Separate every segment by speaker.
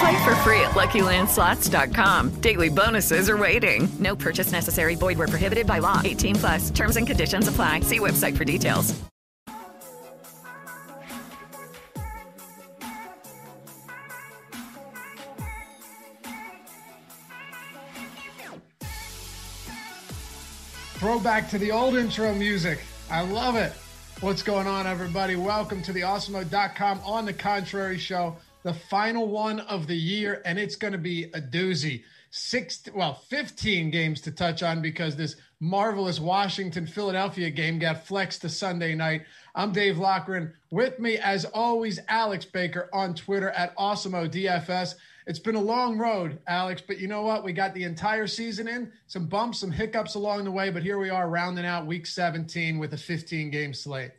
Speaker 1: Play for free at LuckyLandSlots.com. Daily bonuses are waiting. No purchase necessary. Void where prohibited by law. 18 plus. Terms and conditions apply. See website for details.
Speaker 2: Throwback to the old intro music. I love it. What's going on, everybody? Welcome to the awesemo.com on the contrary show, the final one of the year, and it's going to be a doozy. Six, well, 15 games to touch on because this marvelous Washington Philadelphia game got flexed to Sunday night. I'm Dave Loughran. With me, as always, Alex Baker on Twitter at AwesemoDFS. It's been a long road, Alex, but you know what? We got the entire season in, some bumps, some hiccups along the way, but here we are rounding out week 17 with a 15 game slate.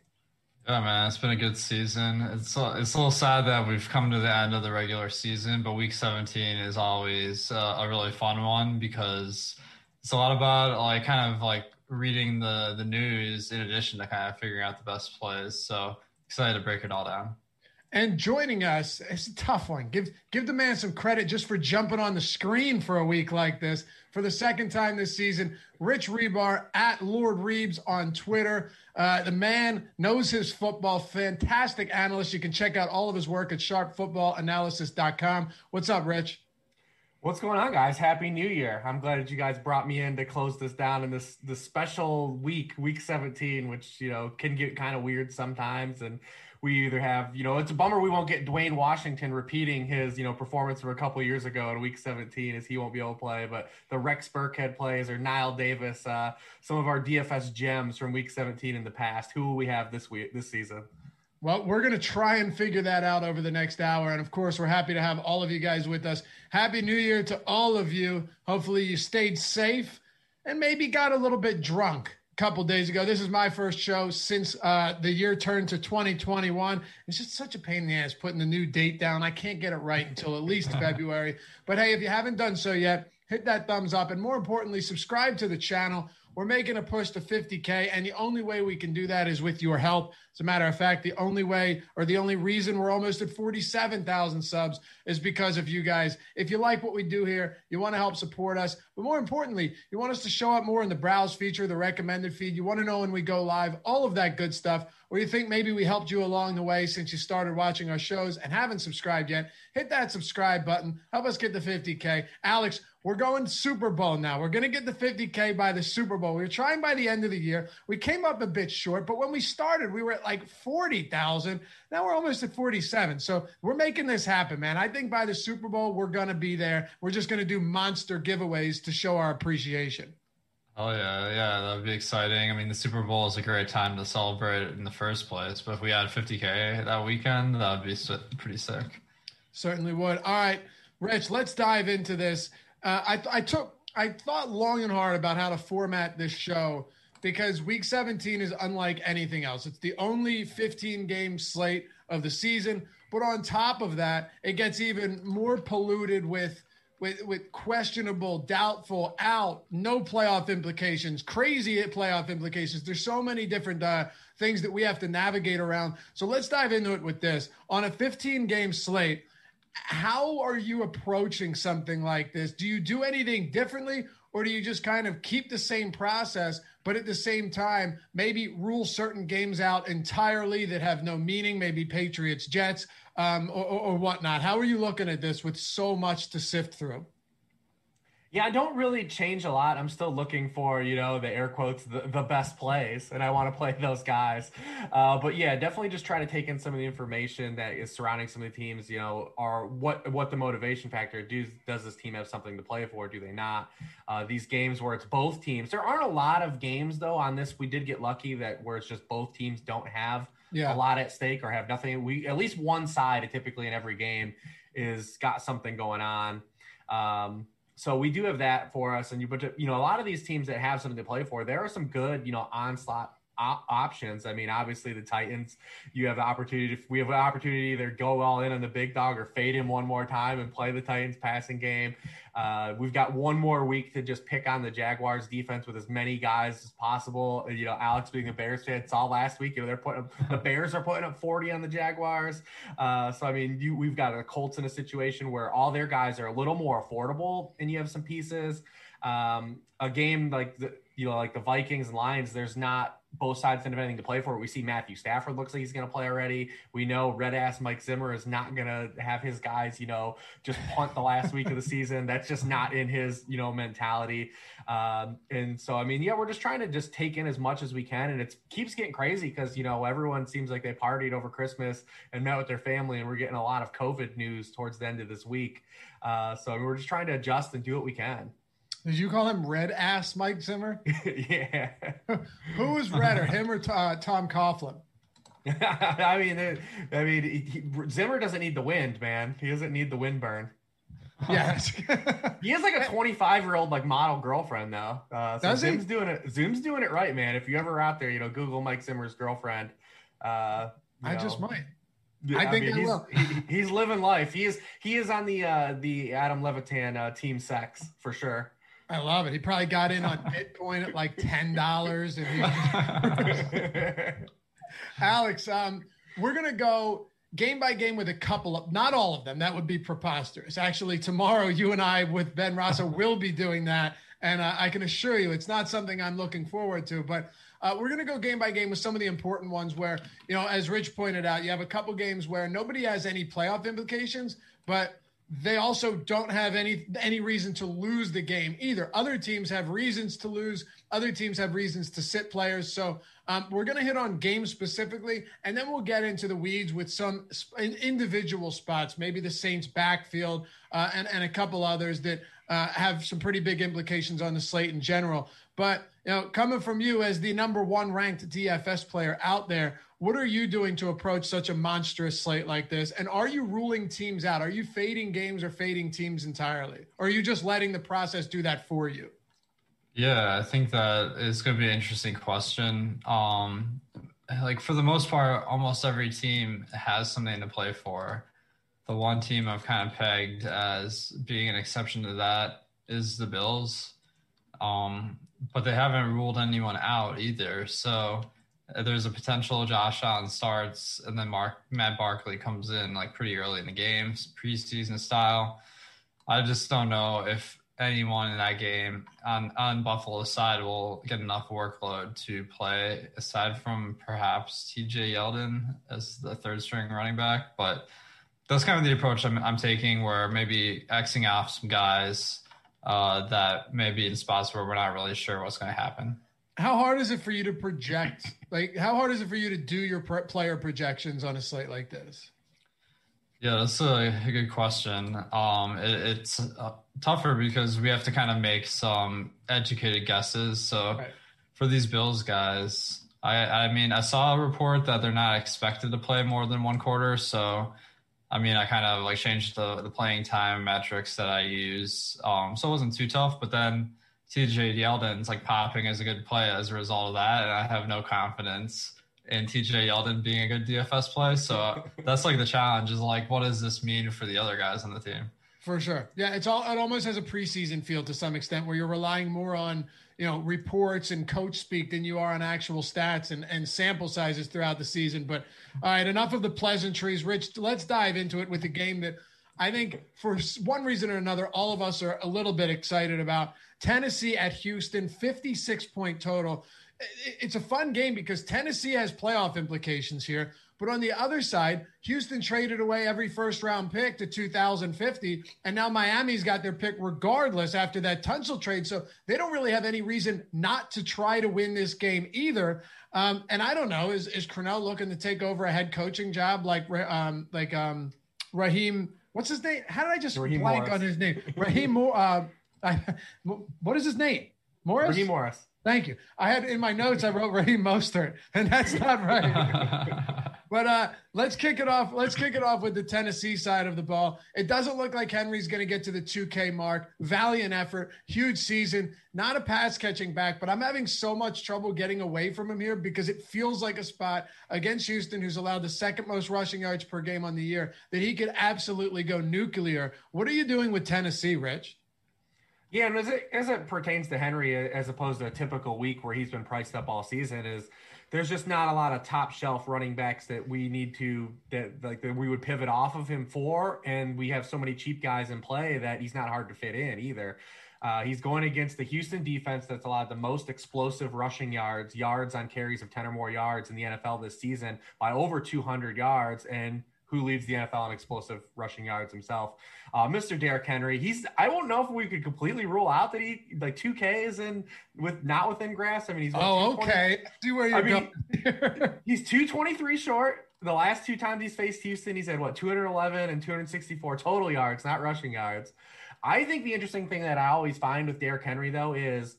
Speaker 3: Yeah, man, it's been a good season. It's a, it's a little sad that we've come to the end of the regular season, but week 17 is always uh, a really fun one because it's a lot about like kind of like reading the the news in addition to kind of figuring out the best plays. So excited to break it all down.
Speaker 2: And joining us, it's a tough one. Give give the man some credit just for jumping on the screen for a week like this for the second time this season. Rich Hribar at Lord Reebs on Twitter. Uh, the man knows his football. Fantastic analyst. You can check out all of his work at sharpfootballanalysis.com. What's up, Rich?
Speaker 4: What's going on, guys? Happy New Year! I'm glad that you guys brought me in to close this down in this this special week, week 17, which you know can get kind of weird sometimes, and we either have, you know, it's a bummer we won't get Dwayne Washington repeating his, you know, performance from a couple years ago in Week 17, as he won't be able to play. But the Rex Burkhead plays or Niall Davis, uh, some of our DFS gems from Week 17 in the past. Who will we have this week, this season?
Speaker 2: Well, we're going to try and figure that out over the next hour. And of course, we're happy to have all of you guys with us. Happy New Year to all of you. Hopefully, you stayed safe and maybe got a little bit drunk a couple days ago. This is my first show since uh, the year turned to 2021. It's just such a pain in the ass putting the new date down. I can't get it right until at least February. But hey, if you haven't done so yet, hit that thumbs up and more importantly, subscribe to the channel. We're making a push to 50K, and the only way we can do that is with your help. As a matter of fact, the only way or the only reason we're almost at 47,000 subs is because of you guys. If you like what we do here, you want to help support us, but more importantly, you want us to show up more in the browse feature, the recommended feed. You want to know when we go live, all of that good stuff. Or you think maybe we helped you along the way since you started watching our shows and haven't subscribed yet, hit that subscribe button. Help us get the 50K. Alex, we're going Super Bowl now. We're going to get the 50K by the Super Bowl. We were trying by the end of the year. We came up a bit short, but when we started, we were at like 40,000. Now we're almost at 47. So we're making this happen, man. I think by the Super Bowl, we're going to be there. We're just going to do monster giveaways to show our appreciation.
Speaker 3: Oh yeah, yeah, that'd be exciting. I mean, the Super Bowl is a great time to celebrate in the first place. But if we had 50k that weekend, that would be pretty sick.
Speaker 2: Certainly would. All right, Rich, let's dive into this. Uh, I, I took, I thought long and hard about how to format this show because Week 17 is unlike anything else. It's the only 15 game slate of the season. But on top of that, it gets even more polluted with with with questionable, doubtful, out, no playoff implications, crazy playoff implications. There's so many different uh, things that we have to navigate around. So let's dive into it with this. On a 15 game slate, how are you approaching something like this? Do you do anything differently? Or do you just kind of keep the same process, but at the same time, maybe rule certain games out entirely that have no meaning, maybe Patriots, Jets, um, or, or, or whatnot? How are you looking at this with so much to sift through?
Speaker 4: Yeah, I don't really change a lot. I'm still looking for, you know, the air quotes, the, the best plays, and I want to play those guys. Uh, but yeah, definitely just try to take in some of the information that is surrounding some of the teams, you know, are what what the motivation factor do does this team have something to play for? Do they not? Uh, these games where it's both teams. There aren't a lot of games though on this. We did get lucky that where it's just both teams don't have yeah. a lot at stake or have nothing. We at least one side typically in every game is got something going on. Um, so we do have that for us. And you, but you know, a lot of these teams that have something to play for, there are some good, you know, onslaught op- options. I mean, obviously the Titans, you have the opportunity. To, we have an opportunity to either go all in on the big dog or fade him one more time and play the Titans passing game. Uh, we've got one more week to just pick on the Jaguars defense with as many guys as possible. You know, Alex being a Bears fan saw last week. You know, they're putting up, the Bears are putting up 40 on the Jaguars. Uh, so I mean, you we've got the Colts in a situation where all their guys are a little more affordable, and you have some pieces. Um, a game like the you know like the Vikings and Lions, there's not both sides didn't have anything to play for. We see Matthew Stafford looks like he's going to play already. We know red ass Mike Zimmer is not going to have his guys, you know, just punt the last week of the season. That's just not in his, you know, mentality. Um, and so, I mean, yeah, we're just trying to just take in as much as we can. And it keeps getting crazy because, you know, everyone seems like they partied over Christmas and met with their family. And we're getting a lot of COVID news towards the end of this week. Uh, so we're just trying to adjust and do what we can.
Speaker 2: Did you call him red ass Mike Zimmer?
Speaker 4: yeah.
Speaker 2: Who was redder, him or uh, Tom Coughlin?
Speaker 4: I mean, I mean, he, Zimmer doesn't need the wind, man. He doesn't need the wind burn.
Speaker 2: Yes.
Speaker 4: he has like a 25 year old like model girlfriend though. Uh, so Does Zoom's he? doing it. Zoom's doing it right, man. If you ever out there, you know, Google Mike Zimmer's girlfriend. Uh,
Speaker 2: I know. just might.
Speaker 4: I, I think mean, I he's, will. he, he's living life. He is he is on the uh, the Adam Levitan uh, team sex for sure.
Speaker 2: I love it. He probably got in on Bitcoin at like ten dollars. Alex, um, we're gonna go game by game with a couple of, not all of them. That would be preposterous. Actually, tomorrow you and I with Ben Rasa will be doing that, and uh, I can assure you it's not something I'm looking forward to. But uh, we're going to go game by game with some of the important ones where, you know, as Rich pointed out, you have a couple games where nobody has any playoff implications, but they also don't have any any reason to lose the game either. Other teams have reasons to lose. Other teams have reasons to sit players. So um, we're going to hit on games specifically, and then we'll get into the weeds with some individual spots, maybe the Saints backfield uh, and and a couple others that uh, have some pretty big implications on the slate in general. But you know, coming from you as the number one ranked DFS player out there, what are you doing to approach such a monstrous slate like this? And are you ruling teams out? Are you fading games or fading teams entirely? Or are you just letting the process do that for you?
Speaker 3: Yeah, I think that is going to be an interesting question. Um, like for the most part, almost every team has something to play for. The one team I've kind of pegged as being an exception to that is the Bills. Um, but they haven't ruled anyone out either. So there's a potential Josh Allen starts and then Mark Matt Barkley comes in like pretty early in the game, preseason style. I just don't know if anyone in that game on on Buffalo's side will get enough workload to play aside from perhaps TJ Yeldon as the third string running back. But that's kind of the approach I'm, I'm taking where maybe Xing off some guys uh, that may be in spots where we're not really sure what's going to happen
Speaker 2: how hard is it for you to project? Like, how hard is it for you to do your player projections on a slate like this?
Speaker 3: Yeah, that's a, a good question. Um, it, it's uh, tougher because we have to kind of make some educated guesses. So right. for these Bills guys, I, I mean, I saw a report that they're not expected to play more than one quarter. So, I mean, I kind of like changed the, the playing time metrics that I use. Um, so it wasn't too tough, but then TJ Yeldon's like popping as a good play as a result of that, and I have no confidence in TJ Yeldon being a good DFS play. So uh, that's like the challenge is like, what does this mean for the other guys on the team?
Speaker 2: For sure, yeah, it's all it almost has a preseason feel to some extent, where you're relying more on you know reports and coach speak than you are on actual stats and and sample sizes throughout the season. But all right, enough of the pleasantries. Rich, let's dive into it with a game that I think for one reason or another, all of us are a little bit excited about. Tennessee at Houston, 56 point total. it's a fun game because Tennessee has playoff implications here. But on the other side, Houston traded away every first round pick to 2050. And now Miami's got their pick regardless after that Tunsil trade. So they don't really have any reason not to try to win this game either. Um, and I don't know, is, is Crennel looking to take over a head coaching job like, um, like um, Raheem? What's his name? How did I just Raheem blank Morris. on his name? Raheem Moore. Uh, what is his name? Morris?
Speaker 4: Raheem Morris.
Speaker 2: Thank you. I had in my notes, I wrote Raheem Mostert, and that's not right. but uh, let's kick it off. Let's kick it off with the Tennessee side of the ball. It doesn't look like Henry's going to get to the 2K mark. Valiant effort, huge season. Not a pass catching back, but I'm having so much trouble getting away from him here because it feels like a spot against Houston, who's allowed the second most rushing yards per game on the year, that he could absolutely go nuclear. What are you doing with Tennessee, Rich?
Speaker 4: Yeah, and as it as it pertains to Henry, as opposed to a typical week where he's been priced up all season, is there's just not a lot of top shelf running backs that we need to that like that we would pivot off of him for, and we have so many cheap guys in play that he's not hard to fit in either. Uh, he's going against the Houston defense that's allowed the most explosive rushing yards, yards on carries of 10 or more yards in the NFL this season by over 200 yards. And who leads the NFL in explosive rushing yards himself. Uh, Mr. Derrick Henry, he's I don't know if we could completely rule out that he like 2K is in with not within grass. I mean, he's
Speaker 2: oh okay. See where you're I
Speaker 4: mean, going. he's 223 short. The last two times he's faced Houston, he's had what 211 and 264 total yards, not rushing yards. I think the interesting thing that I always find with Derrick Henry though is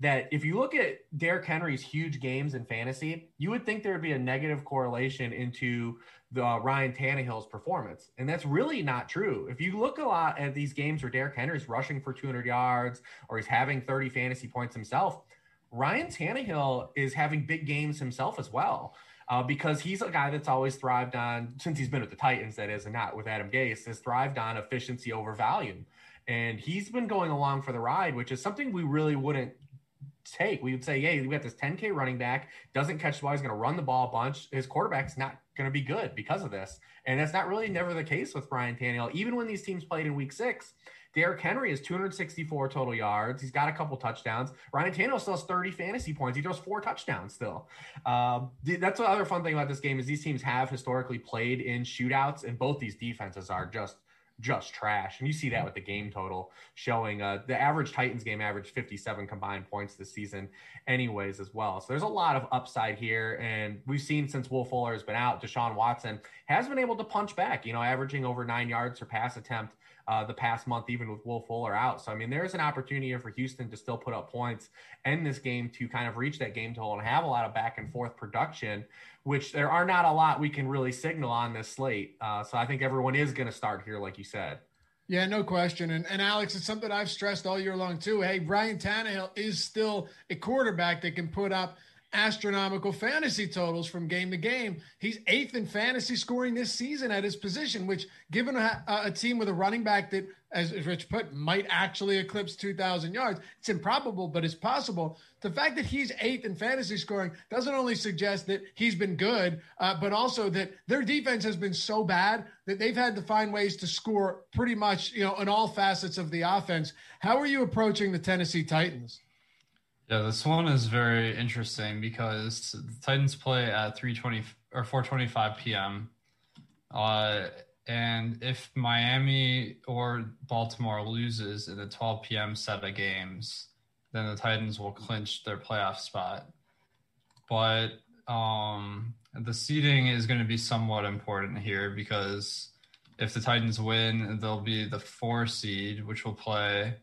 Speaker 4: that if you look at Derrick Henry's huge games in fantasy, you would think there would be a negative correlation into the uh, Ryan Tannehill's performance, and that's really not true. If you look a lot at these games where Derrick Henry's rushing for 200 yards or he's having 30 fantasy points himself, Ryan Tannehill is having big games himself as well. Uh, because he's a guy that's always thrived on, since he's been with the Titans, that is, and not with Adam Gase, has thrived on efficiency over volume. And he's been going along for the ride, which is something we really wouldn't take. We would say, hey, we got this 10K running back, doesn't catch the ball, he's going to run the ball a bunch. His quarterback's not going to be good because of this. And that's not really never the case with Brian Tannehill. Even when these teams played in week six, Derrick Henry has 264 total yards. He's got a couple touchdowns. Ryan Tannehill still has 30 fantasy points. He throws four touchdowns still. Um, that's the other fun thing about this game is these teams have historically played in shootouts, and both these defenses are just – just trash. And you see that with the game total showing uh, the average Titans game averaged 57 combined points this season, anyways, as well. So there's a lot of upside here. And we've seen since Will Fuller has been out, Deshaun Watson has been able to punch back, you know, averaging over nine yards per pass attempt uh, the past month, even with Will Fuller out. So, I mean, there's an opportunity here for Houston to still put up points and this game to kind of reach that game total and have a lot of back and forth production, which there are not a lot we can really signal on this slate. Uh, so I think everyone is going to start here, like you said.
Speaker 2: Yeah, no question. And, and Alex, it's something I've stressed all year long, too. Hey, Brian Tannehill is still a quarterback that can put up – astronomical fantasy totals from game to game. He's eighth in fantasy scoring this season at his position, which, given a, a, team with a running back that, as Rich put, might actually eclipse 2,000 yards, it's improbable, but it's possible. The fact that he's eighth in fantasy scoring doesn't only suggest that he's been good, uh, but also that their defense has been so bad that they've had to find ways to score pretty much, you know, in all facets of the offense. How are you approaching the Tennessee Titans?
Speaker 3: Yeah, this one is very interesting because the Titans play at 3:20 or 4:25 p.m. Uh, and if Miami or Baltimore loses in the 12 p.m. set of games, then the Titans will clinch their playoff spot. But um, the seeding is going to be somewhat important here because if the Titans win, they'll be the four seed, which will play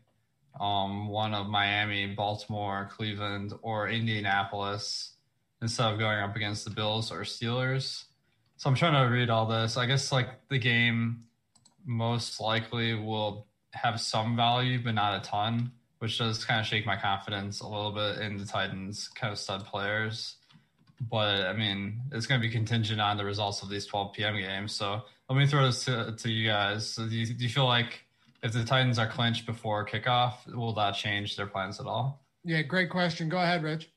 Speaker 3: um, one of Miami, Baltimore, Cleveland, or Indianapolis instead of going up against the Bills or Steelers. So I'm trying to read all this. I guess like the game most likely will have some value, but not a ton, which does kind of shake my confidence a little bit in the Titans kind of stud players. But I mean, it's going to be contingent on the results of these 12 p.m. games. So let me throw this to, to you guys. So do, you, do you feel like if the Titans are clinched before kickoff, will that change their plans at all?
Speaker 2: Yeah, great question. Go ahead, Rich.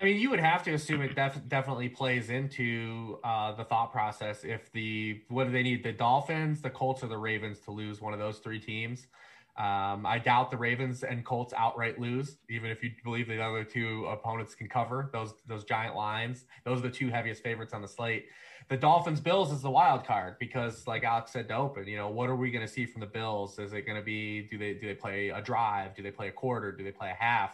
Speaker 4: I mean, you would have to assume it def- definitely plays into uh, the thought process. If the what do they need? The Dolphins, the Colts, or the Ravens to lose one of those three teams. Um, I doubt the Ravens and Colts outright lose, even if you believe the other two opponents can cover those those giant lines. Those are the two heaviest favorites on the slate. The Dolphins Bills is the wild card because, like Alex said to open, you know, what are we going to see from the Bills? Is it going to be do they do they play a drive? Do they play a quarter? Do they play a half?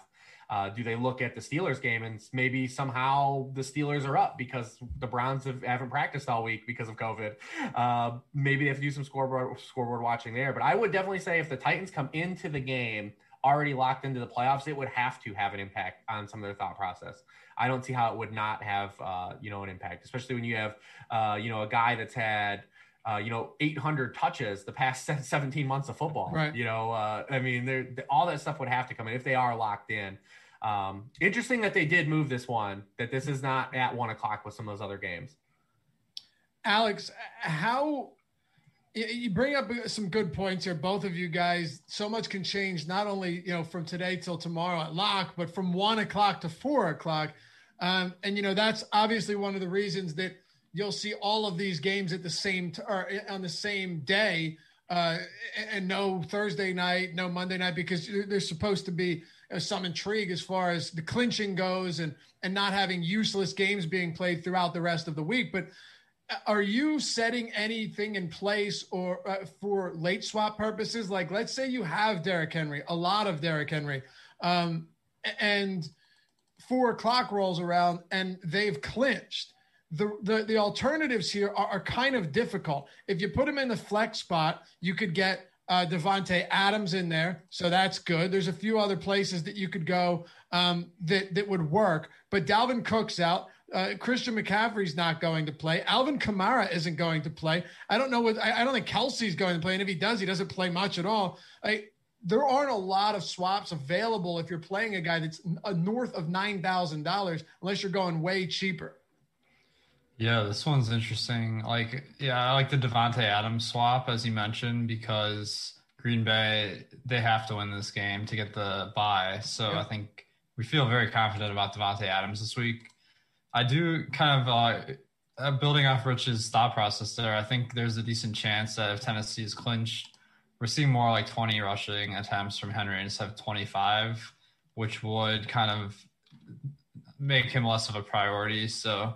Speaker 4: Uh, do they look at the Steelers game and maybe somehow the Steelers are up because the Browns have, haven't practiced all week because of COVID? Uh, maybe they have to do some scoreboard scoreboard watching there. But I would definitely say if the Titans come into the game already locked into the playoffs, it would have to have an impact on some of their thought process. I don't see how it would not have uh, you know an impact, especially when you have uh, you know a guy that's had uh, you know, 800 touches the past 17 months of football.
Speaker 2: Right.
Speaker 4: You know, uh, I mean, all that stuff would have to come in if they are locked in. Um, interesting that they did move this one, that this is not at one o'clock with some of those other games.
Speaker 2: Alex, how you bring up some good points here, both of you guys. So much can change, not only you know from today till tomorrow at lock, but from one o'clock to four o'clock. Um, and you know that's obviously one of the reasons that you'll see all of these games at the same t- or on the same day, uh, and no Thursday night, no Monday night, because they're supposed to be some intrigue as far as the clinching goes and and not having useless games being played throughout the rest of the week. But uh, are you setting anything in place or uh, for late swap purposes? Like, let's say you have Derrick Henry, a lot of Derrick Henry, um, and four o'clock rolls around and they've clinched. The, the, the alternatives here are, are kind of difficult. If you put them in the flex spot, you could get uh, Davante Adams in there, so that's good. There's a few other places that you could go um, that that would work, but Dalvin Cook's out. Uh, Christian McCaffrey's not going to play. Alvin Kamara isn't going to play. I don't know what. I, I don't think Kelce's going to play, and if he does, he doesn't play much at all. I, there aren't a lot of swaps available if you're playing a guy that's north of nine thousand dollars, unless you're going way cheaper.
Speaker 3: Yeah, this one's interesting. Like, yeah, I like the Davante Adams swap as you mentioned because Green Bay they have to win this game to get the bye. So yeah. I think we feel very confident about Davante Adams this week. I do kind of uh, uh, building off Rich's thought process there. I think there's a decent chance that if Tennessee is clinched, we're seeing more like 20 rushing attempts from Henry instead of 25, which would kind of make him less of a priority. So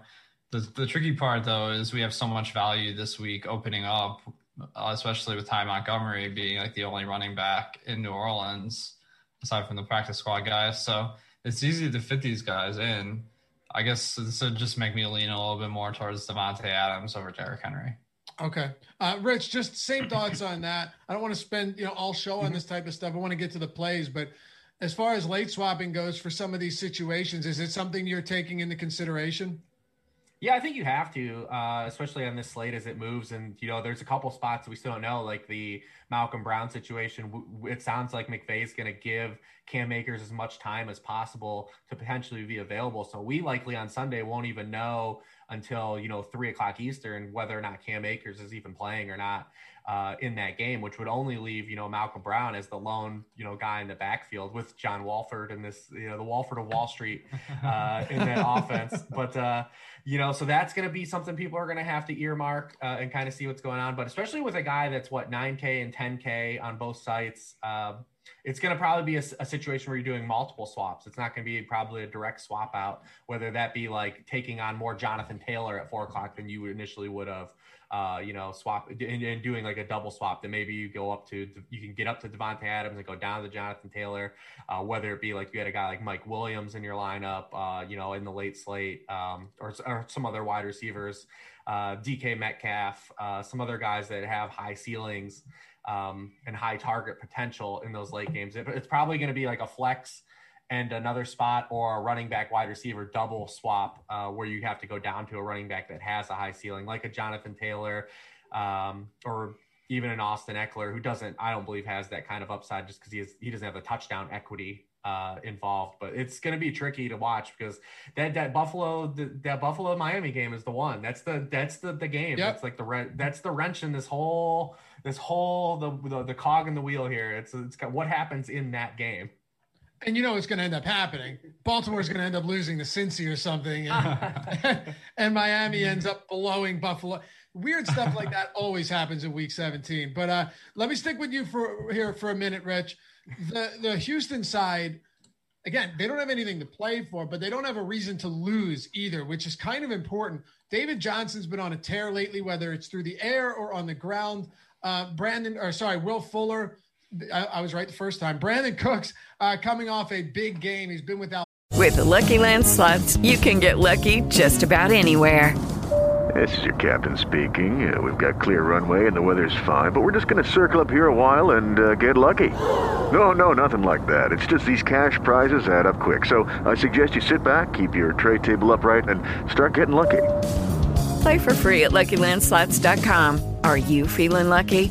Speaker 3: the, the tricky part, though, is we have so much value this week opening up, uh, especially with Ty Montgomery being like the only running back in New Orleans, aside from the practice squad guys. So it's easy to fit these guys in. I guess this would just make me lean a little bit more towards Davante Adams over Derrick Henry.
Speaker 2: Okay, uh, Rich, just same thoughts on that. I don't want to spend you know all show on this type of stuff. I want to get to the plays, but as far as late swapping goes for some of these situations, is it something you're taking into consideration?
Speaker 4: Yeah, I think you have to, uh, especially on this slate as it moves. And you know, there's a couple spots we still don't know, like the Malcolm Brown situation. It sounds like McVay's going to give Cam Akers as much time as possible to potentially be available. So we likely on Sunday won't even know until you know three o'clock Eastern whether or not Cam Akers is even playing or not uh, in that game, which would only leave you know Malcolm Brown as the lone you know guy in the backfield with John Wolford and this you know the Wolford of Wall Street uh, in that offense. But uh, you know, so that's going to be something people are going to have to earmark uh, and kind of see what's going on. But especially with a guy that's what 9K and 10K on both sites. Um, it's going to probably be a, a, situation where you're doing multiple swaps. It's not going to be probably a direct swap out, whether that be like taking on more Jonathan Taylor at four o'clock than you initially would have, uh, you know, swap and, and, doing like a double swap. Then maybe you go up to, you can get up to Davante Adams and go down to Jonathan Taylor, uh, whether it be like you had a guy like Mike Williams in your lineup, uh, you know, in the late slate, um, or, or some other wide receivers, uh, DK Metcalf, uh, some other guys that have high ceilings um, and high target potential in those late games. It, it's probably going to be like a flex and another spot or a running back wide receiver double swap uh, where you have to go down to a running back that has a high ceiling, like a Jonathan Taylor um, or even an Austin Ekeler, who doesn't, I don't believe, has that kind of upside just because he he doesn't have the touchdown equity uh, involved. But it's going to be tricky to watch because that that Buffalo the, that Buffalo Miami game is the one. That's the that's the the game. Yep. That's like the that's the wrench in this whole this whole the, the the cog in the wheel here. It's it's got what happens in that game.
Speaker 2: And you know what's going to end up happening. Baltimore's going to end up losing to Cincy or something, and, and Miami ends up blowing Buffalo. Weird stuff like that always happens in Week 17. But uh, let me stick with you for here for a minute, Rich. The the Houston side, again, they don't have anything to play for, but they don't have a reason to lose either, which is kind of important. David Johnson's been on a tear lately, whether it's through the air or on the ground. Uh, Brandin, or sorry, Will Fuller. I, I, was right the first time. Brandin Cooks uh, coming off a big game. He's been without.
Speaker 1: With the Lucky Land slots, you can get lucky just about anywhere.
Speaker 5: This is your captain speaking. Uh, we've got clear runway and the weather's fine, but we're just going to circle up here a while and uh, get lucky. No, no, nothing like that. It's just these cash prizes add up quick. So I suggest you sit back, keep your tray table upright, and start getting lucky.
Speaker 1: Play for free at LuckyLandSlots.com. Are you feeling lucky?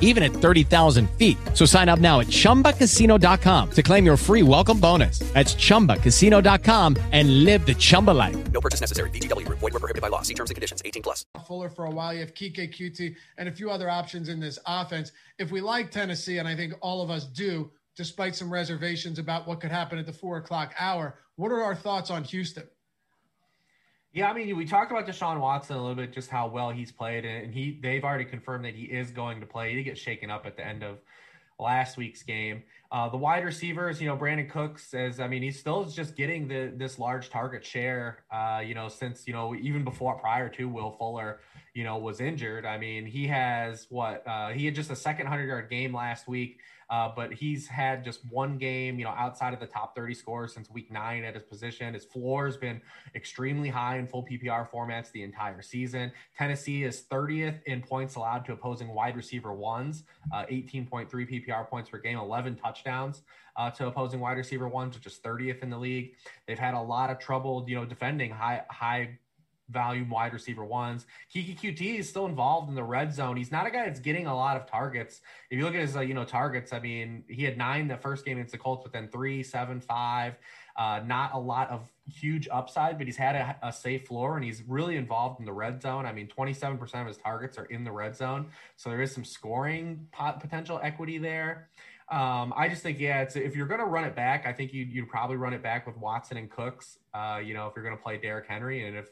Speaker 6: even at 30,000 feet. So sign up now at chumbacasino.com to claim your free welcome bonus. That's chumbacasino.com and live the Chumba life.
Speaker 7: No purchase necessary. VGW, void, were prohibited by law. See terms and conditions 18 plus.
Speaker 2: Fuller for a while. You have Keke Coutee and a few other options in this offense. If we like Tennessee, and I think all of us do, despite some reservations about what could happen at the four o'clock hour. What are our thoughts on Houston?
Speaker 4: Yeah, I mean, we talked about Deshaun Watson a little bit, just how well he's played, and he they've already confirmed that he is going to play. He did get shaken up at the end of last week's game. Uh, the wide receivers, you know, Brandin Cooks says, I mean, he's still just getting the this large target share, uh, you know, since you know even before prior to Will Fuller, you know, was injured. I mean, he has what uh, he had just a second hundred yard game last week. Uh, but he's had just one game, you know, outside of the top 30 scores since week nine at his position. His floor has been extremely high in full PPR formats the entire season. Tennessee is 30th in points allowed to opposing wide receiver ones, uh, 18.3 PPR points per game, 11 touchdowns. Uh, to opposing wide receiver ones, which is 30th in the league. They've had a lot of trouble, you know, defending high high volume wide receiver ones. Keke Coutee is still involved in the red zone. He's not a guy that's getting a lot of targets. If you look at his, uh, you know, targets, I mean, he had nine the first game against the Colts, but then three, seven, five. Uh, not a lot of huge upside, but he's had a, a, safe floor and he's really involved in the red zone. I mean, 27% of his targets are in the red zone. So there is some scoring pot, potential equity there. Um, I just think, yeah, if you're going to run it back, I think you you'd probably run it back with Watson and Cooks. Uh, you know, if you're going to play Derrick Henry, and if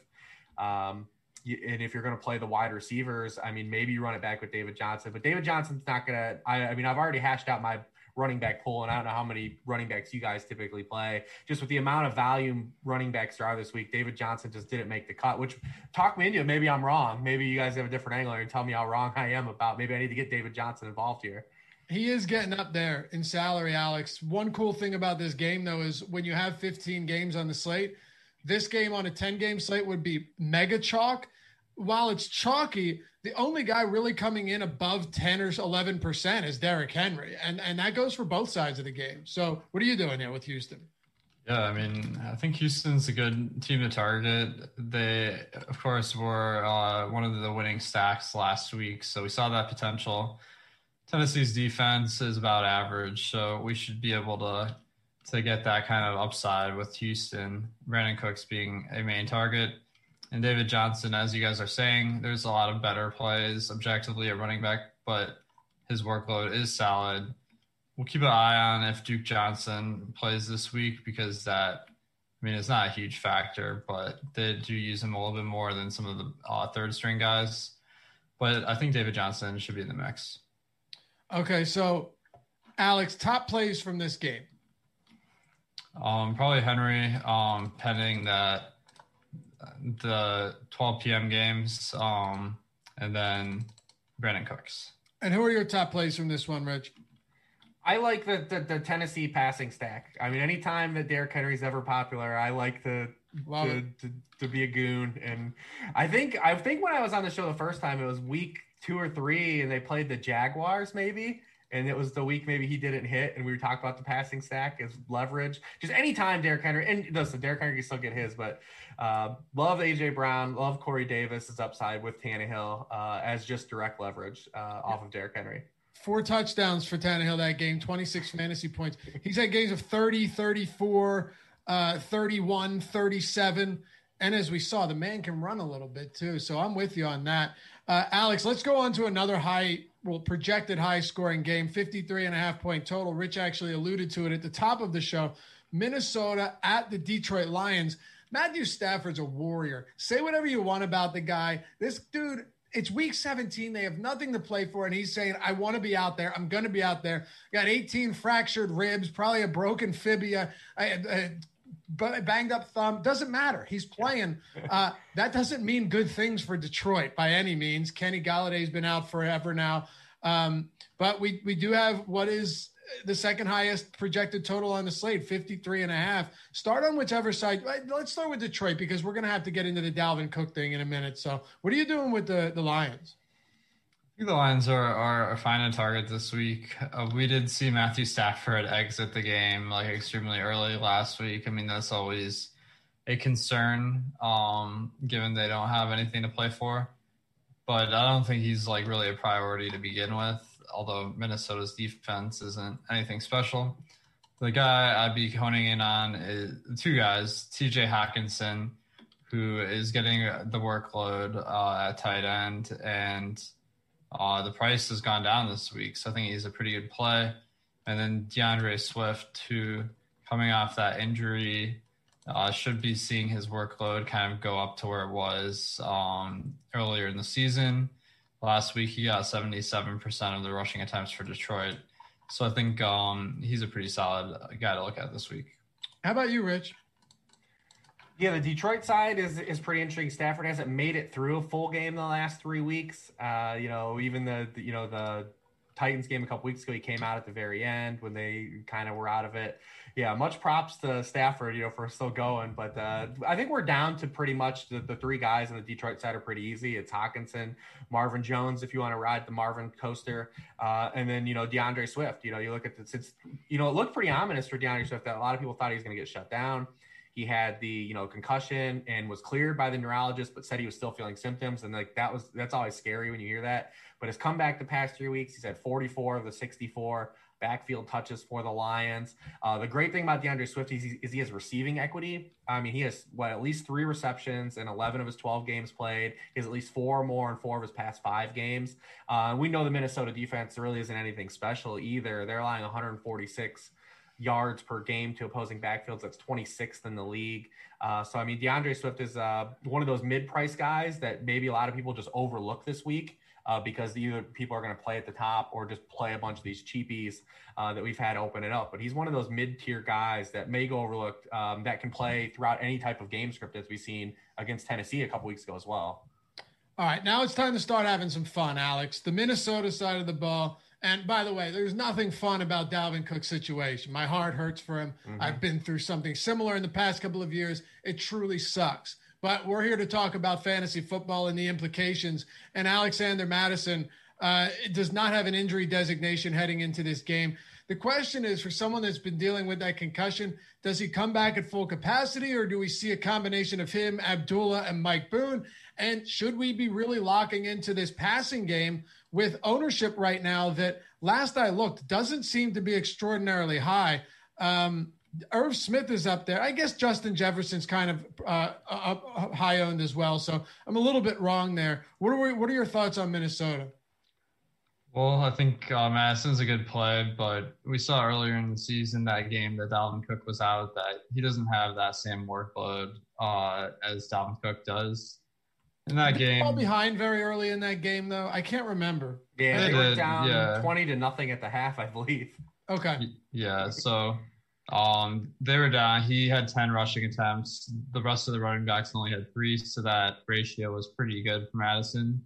Speaker 4: um, and if you're going to play the wide receivers, I mean, maybe you run it back with David Johnson, but David Johnson's not going to. I mean, I've already hashed out my running back pool, and I don't know how many running backs you guys typically play. Just with the amount of volume running backs there are this week, David Johnson just didn't make the cut. Which talk me into it. Maybe I'm wrong. Maybe you guys have a different angle and tell me how wrong I am about. Maybe I need to get David Johnson involved here.
Speaker 2: He is getting up there in salary, Alex. One cool thing about this game, though, is when you have 15 games on the slate this game on a 10 game slate would be mega chalk. While it's chalky, the only guy really coming in above 10 or 11% is Derrick Henry. And, and that goes for both sides of the game. So, what are you doing here with Houston?
Speaker 3: Yeah, I mean, I think Houston's a good team to target. They, of course, were uh, one of the winning stacks last week. So, we saw that potential. Tennessee's defense is about average. So, we should be able to to get that kind of upside with Houston, Brandin Cooks being a main target. And David Johnson, as you guys are saying, there's a lot of better plays objectively at running back, but his workload is solid. We'll keep an eye on if Duke Johnson plays this week because that, I mean, it's not a huge factor, but they do use him a little bit more than some of the uh, third string guys. But I think David Johnson should be in the mix.
Speaker 2: Okay, so Alex, top plays from this game.
Speaker 3: Um, probably Henry, um, pending that the 12 p.m. games, um, and then Brandin Cooks.
Speaker 2: And who are your top plays from this one, Rich?
Speaker 4: I like the, the, the Tennessee passing stack. I mean, anytime that Derrick Henry's ever popular, I like to, to, to, to be a goon. And I think I think when I was on the show the first time, it was week two or three, and they played the Jaguars maybe, and it was the week maybe he didn't hit, and we were talking about the passing stack as leverage. Just anytime Derrick Henry, and listen, Derrick Henry can still get his, but uh, love AJ Brown, love Corey Davis' upside with Tannehill uh, as just direct leverage uh, off of Derrick Henry.
Speaker 2: Four touchdowns for Tannehill that game, 26 fantasy points. He's had games of 30, 34, uh, 31, 37. And as we saw, the man can run a little bit too. So I'm with you on that. Uh, Alex, let's go on to another high, well, projected high scoring game, 53 and a half point total. Rich actually alluded to it at the top of the show. Minnesota at the Detroit Lions. Matthew Stafford's a warrior. Say whatever you want about the guy. This dude, it's week 17. They have nothing to play for. And he's saying, I want to be out there. I'm going to be out there. Got 18 fractured ribs, probably a broken fibia, banged up thumb. Doesn't matter. He's playing. Uh, that doesn't mean good things for Detroit by any means. Kenny Golladay's been out forever now. Um, but we, we do have what is the second highest projected total on the slate, 53 and a half. Start on whichever side. Let's start with Detroit because we're going to have to get into the Dalvin Cook thing in a minute. So, what are you doing with the, the Lions?
Speaker 3: The Lions are, are, are fine target this week. Uh, we did see Matthew Stafford exit the game like extremely early last week. I mean, that's always a concern um, given they don't have anything to play for. But I don't think he's like really a priority to begin with although Minnesota's defense isn't anything special. The guy I'd be honing in on is two guys, TJ Hockenson, who is getting the workload uh, at tight end, and uh, the price has gone down this week. So I think he's a pretty good play. And then D'Andre Swift, who coming off that injury, uh, should be seeing his workload kind of go up to where it was um, earlier in the season. Last week, he got 77% of the rushing attempts for Detroit. So I think um, he's a pretty solid guy to look at this week.
Speaker 2: How about you, Rich?
Speaker 4: Yeah, the Detroit side is is pretty interesting. Stafford hasn't made it through a full game in the last three weeks. Uh, you know, even the, the you know the Titans game a couple weeks ago, he came out at the very end when they kind of were out of it. Yeah, much props to Stafford, you know, for still going. But uh, I think we're down to pretty much the, the three guys on the Detroit side are pretty easy. It's Hockenson, Marvin Jones, if you want to ride the Marvin coaster, uh, and then you know D'Andre Swift. You know, you look at this, it's you know it looked pretty ominous for D'Andre Swift that a lot of people thought he was going to get shut down. He had the you know concussion and was cleared by the neurologist, but said he was still feeling symptoms, and like that was that's always scary when you hear that. But his comeback the past three weeks, he's had 44 of the 64 backfield touches for the Lions. Uh, the great thing about D'Andre Swift is he, is he, has receiving equity. I mean, he has what at least three receptions in 11 of his 12 games played. He has at least four more in four of his past five games. Uh, we know the Minnesota defense really isn't anything special either. They're allowing 146 yards per game to opposing backfields. That's 26th in the league. Uh, so, I mean, D'Andre Swift is uh, one of those mid price guys that maybe a lot of people just overlook this week uh, because either people are going to play at the top or just play a bunch of these cheapies uh, that we've had open it up. But he's one of those mid tier guys that may go overlooked um, that can play throughout any type of game script as we've seen against Tennessee a couple weeks ago as well.
Speaker 2: All right, now it's time to start having some fun, Alex. The Minnesota side of the ball. And by the way, there's nothing fun about Dalvin Cook's situation. My heart hurts for him. Mm-hmm. I've been through something similar in the past couple of years. It truly sucks. But we're here to talk about fantasy football and the implications. And Alexander Mattison uh, does not have an injury designation heading into this game. The question is for someone that's been dealing with that concussion, does he come back at full capacity or do we see a combination of him, Abdullah, and Mike Boone? And should we be really locking into this passing game with ownership right now that last I looked doesn't seem to be extraordinarily high? Um, Irv Smith is up there. I guess Justin Jefferson's kind of uh, uh, high owned as well. So I'm a little bit wrong there. What are we, what are your thoughts on Minnesota?
Speaker 3: Well, I think uh, Mattison's a good play, but we saw earlier in the season that game that Dalvin Cook was out that he doesn't have that same workload uh, as Dalvin Cook does. In that
Speaker 2: did
Speaker 3: game,
Speaker 2: fall behind very early in that game though. I can't remember.
Speaker 4: Yeah, they, they were down yeah. twenty to nothing at the half, I believe.
Speaker 2: Okay.
Speaker 3: Yeah, so um, they were down. He had 10 rushing attempts. The rest of the running backs only had three, so that ratio was pretty good for Mattison.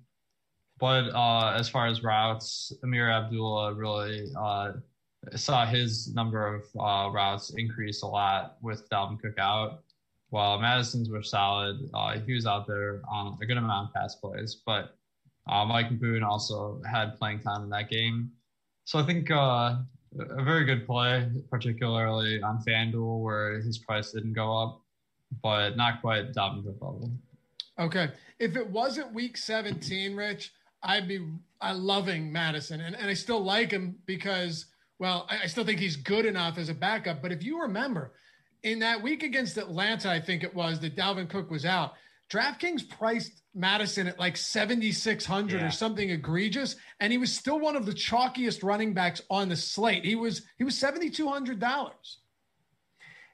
Speaker 3: But uh, as far as routes, Ameer Abdullah really uh, saw his number of uh, routes increase a lot with Dalvin Cook out. While Mattison's were solid, uh, he was out there on a good amount of pass plays. But uh, Mike Boone also had playing time in that game. So I think uh, a very good play, particularly on FanDuel where his price didn't go up, but not quite Cook level.
Speaker 2: Okay. If it wasn't week 17, Rich, I'd be I loving Madison. And, and I still like him because, well, I, I still think he's good enough as a backup. But if you remember, in that week against Atlanta, I think it was that Dalvin Cook was out. DraftKings priced Mattison at like 7,600 yeah. or something egregious. And he was still one of the chalkiest running backs on the slate. He was, he was $7,200.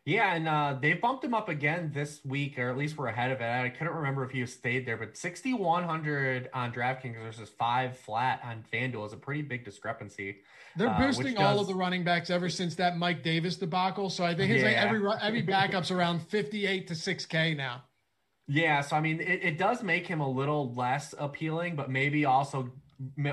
Speaker 4: Yeah, and uh, they bumped him up again this week, or at least we're ahead of it. I couldn't remember if he stayed there, but 6,100 on DraftKings versus five flat on FanDuel is a pretty big discrepancy.
Speaker 2: They're uh, boosting uh, does... all of the running backs ever since that Mike Davis debacle. So I think it's yeah. like every every backup's around 58 to 6K now.
Speaker 4: Yeah, so I mean, it, it does make him a little less appealing, but maybe also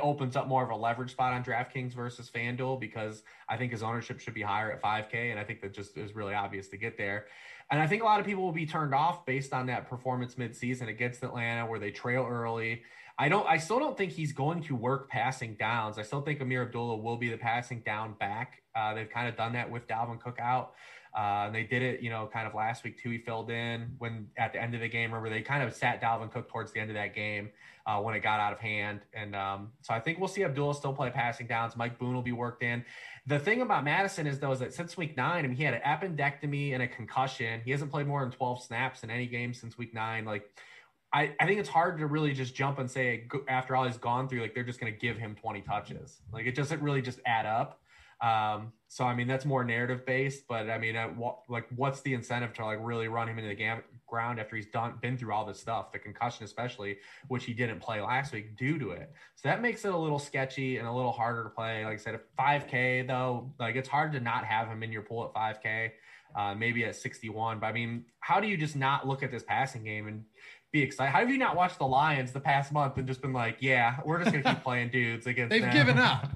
Speaker 4: opens up more of a leverage spot on DraftKings versus FanDuel because I think his ownership should be higher at 5K, and I think that just is really obvious to get there. And I think a lot of people will be turned off based on that performance midseason against Atlanta, where they trail early. I don't. I still don't think he's going to work passing downs. I still think Ameer Abdullah will be the passing down back. Uh, they've kind of done that with Dalvin Cook out. Uh, they did it, you know, kind of last week too. He filled in when at the end of the game. Remember, they kind of sat Dalvin Cook towards the end of that game uh, when it got out of hand. And um, so I think we'll see Abdullah still play passing downs. Mike Boone will be worked in. The thing about Mattison is though is that since week nine, I mean, he had an appendectomy and a concussion. He hasn't played more than 12 snaps in any game since week nine. Like, I, I think it's hard to really just jump and say after all he's gone through, like they're just going to give him 20 touches. Like it doesn't really just add up. Um, so I mean that's more narrative based, but I mean, what, like what's the incentive to like really run him into the gam- ground after he's done been through all this stuff, the concussion especially, which he didn't play last week due to it. So that makes it a little sketchy and a little harder to play. Like I said, 5K though, like it's hard to not have him in your pool at 5K, uh, maybe at 61. But I mean, how do you just not look at this passing game and be excited. How have you not watched the Lions the past month and just been like, yeah, we're just gonna keep playing dudes against?
Speaker 2: They've them. given up.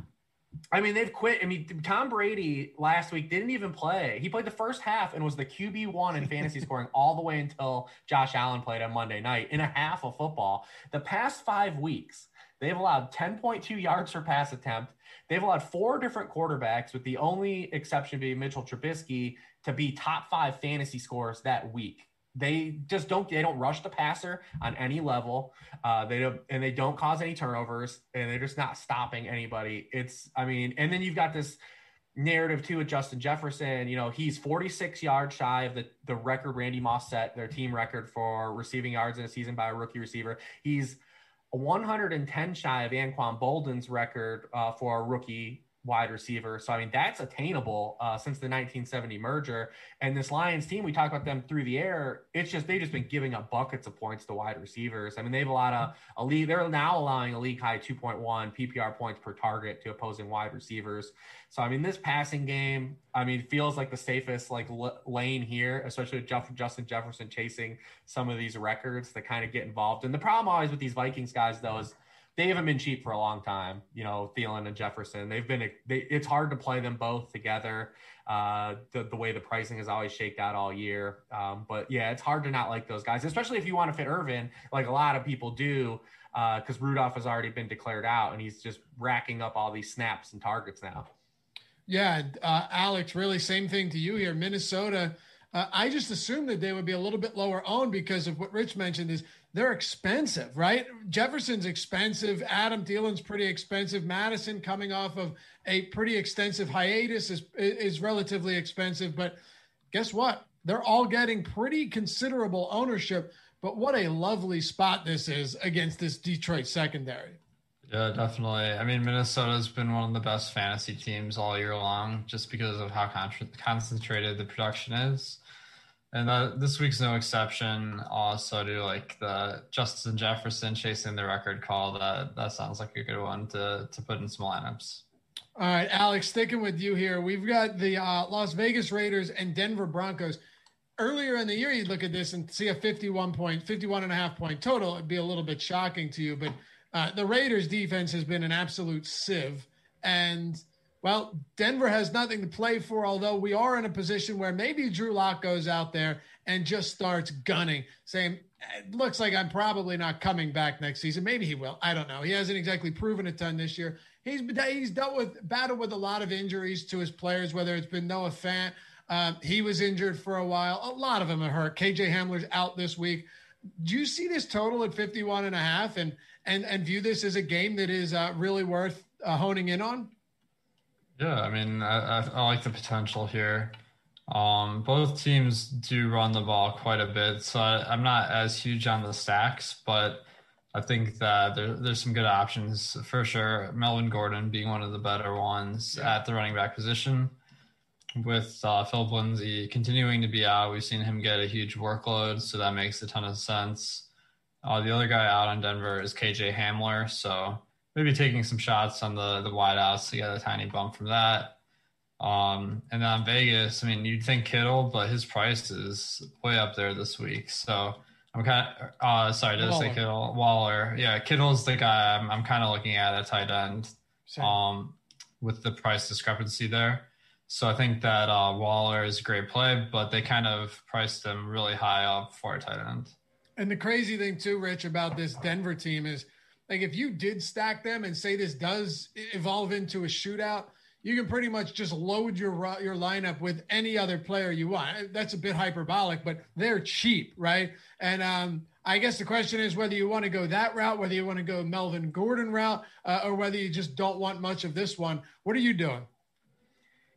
Speaker 4: I mean, they've quit. I mean, Tom Brady last week didn't even play. He played the first half and was the QB one in fantasy scoring all the way until Josh Allen played on Monday night in a half of football. The past five weeks, they've allowed 10.2 yards per pass attempt. They've allowed four different quarterbacks, with the only exception being Mitchell Trubisky, to be top five fantasy scores that week. They just don't they don't rush the passer on any level. Uh, they don't and they don't cause any turnovers, and they're just not stopping anybody. It's I mean, and then you've got this narrative too with Justin Jefferson. You know, he's 46 yards shy of the, the record Randy Moss set, their team record for receiving yards in a season by a rookie receiver. He's 110 shy of Anquan Boldin's record uh, for a rookie wide receiver. So I mean that's attainable uh, since the 1970 merger. And this Lions team, we talk about them through the air. It's just they've just been giving up buckets of points to wide receivers. I mean they've a lot of a league. They're now allowing a league high 2.1 PPR points per target to opposing wide receivers. So I mean this passing game, I mean feels like the safest like l- lane here, especially with Jeff- Justin Jefferson chasing some of these records that kind of get involved. And the problem always with these Vikings guys though is they haven't been cheap for a long time. You know, Thielen and Jefferson. They've been. They, it's hard to play them both together. Uh, the the way the pricing is always shaked out all year. Um, but yeah, it's hard to not like those guys, especially if you want to fit Irvin, like a lot of people do, because uh, Rudolph has already been declared out and he's just racking up all these snaps and targets now.
Speaker 2: Yeah, uh, Alex, really same thing to you here. Minnesota. Uh, I just assumed that they would be a little bit lower owned because of what Rich mentioned is they're expensive, right? Jefferson's expensive. Adam Thielen's pretty expensive. Mattison, coming off of a pretty extensive hiatus is is relatively expensive. But guess what? They're all getting pretty considerable ownership. But what a lovely spot this is against this Detroit secondary.
Speaker 3: Yeah, definitely. I mean, Minnesota's been one of the best fantasy teams all year long just because of how con- concentrated the production is and that, this week's no exception. Also, to like the Justin Jefferson chasing the record call, that that sounds like a good one to to put in some lineups.
Speaker 2: All right, Alex, sticking with you here. We've got the uh, Las Vegas Raiders and Denver Broncos. Earlier in the year, you'd look at this and see a 51 point, 51 and a half point total. It'd be a little bit shocking to you, but uh, the Raiders defense has been an absolute sieve. And Well, Denver has nothing to play for, although we are in a position where maybe Drew Lock goes out there and just starts gunning, saying, It looks like I'm probably not coming back next season. Maybe he will. I don't know. He hasn't exactly proven a ton this year. He's he's dealt with battled with a lot of injuries to his players, whether it's been Noah Fant. Um, he was injured for a while. A lot of them are hurt. KJ Hamler's out this week. Do you see this total at 51 and a half and and and view this as a game that is uh, really worth uh, honing in on?
Speaker 3: Yeah, I mean, I, I, like the potential here. Um, both teams do run the ball quite a bit, so I, am not as huge on the stacks, but I think that there, there's some good options for sure. Melvin Gordon being one of the better ones yeah. at the running back position. With uh, Phillip Lindsay continuing to be out, we've seen him get a huge workload, so that makes a ton of sense. Uh, the other guy out on Denver is KJ Hamler, so maybe taking some shots on the the wideouts to get a tiny bump from that. Um, and then on Vegas, I mean, you'd think Kittle, but his price is way up there this week. So I'm kind of uh, sorry to say Kittle Waller. Yeah, Kittle's the guy I'm, I'm kind of looking at at tight end. Um, with the price discrepancy there. So I think that uh, Waller is a great play, but they kind of priced him really high up for a tight end.
Speaker 2: And the crazy thing too, Rich, about this Denver team is like if you did stack them and say this does evolve into a shootout, you can pretty much just load your your lineup with any other player you want. That's a bit hyperbolic, but they're cheap, right? And um, I guess the question is whether you want to go that route, whether you want to go Melvin Gordon route, uh, or whether you just don't want much of this one. What are you doing?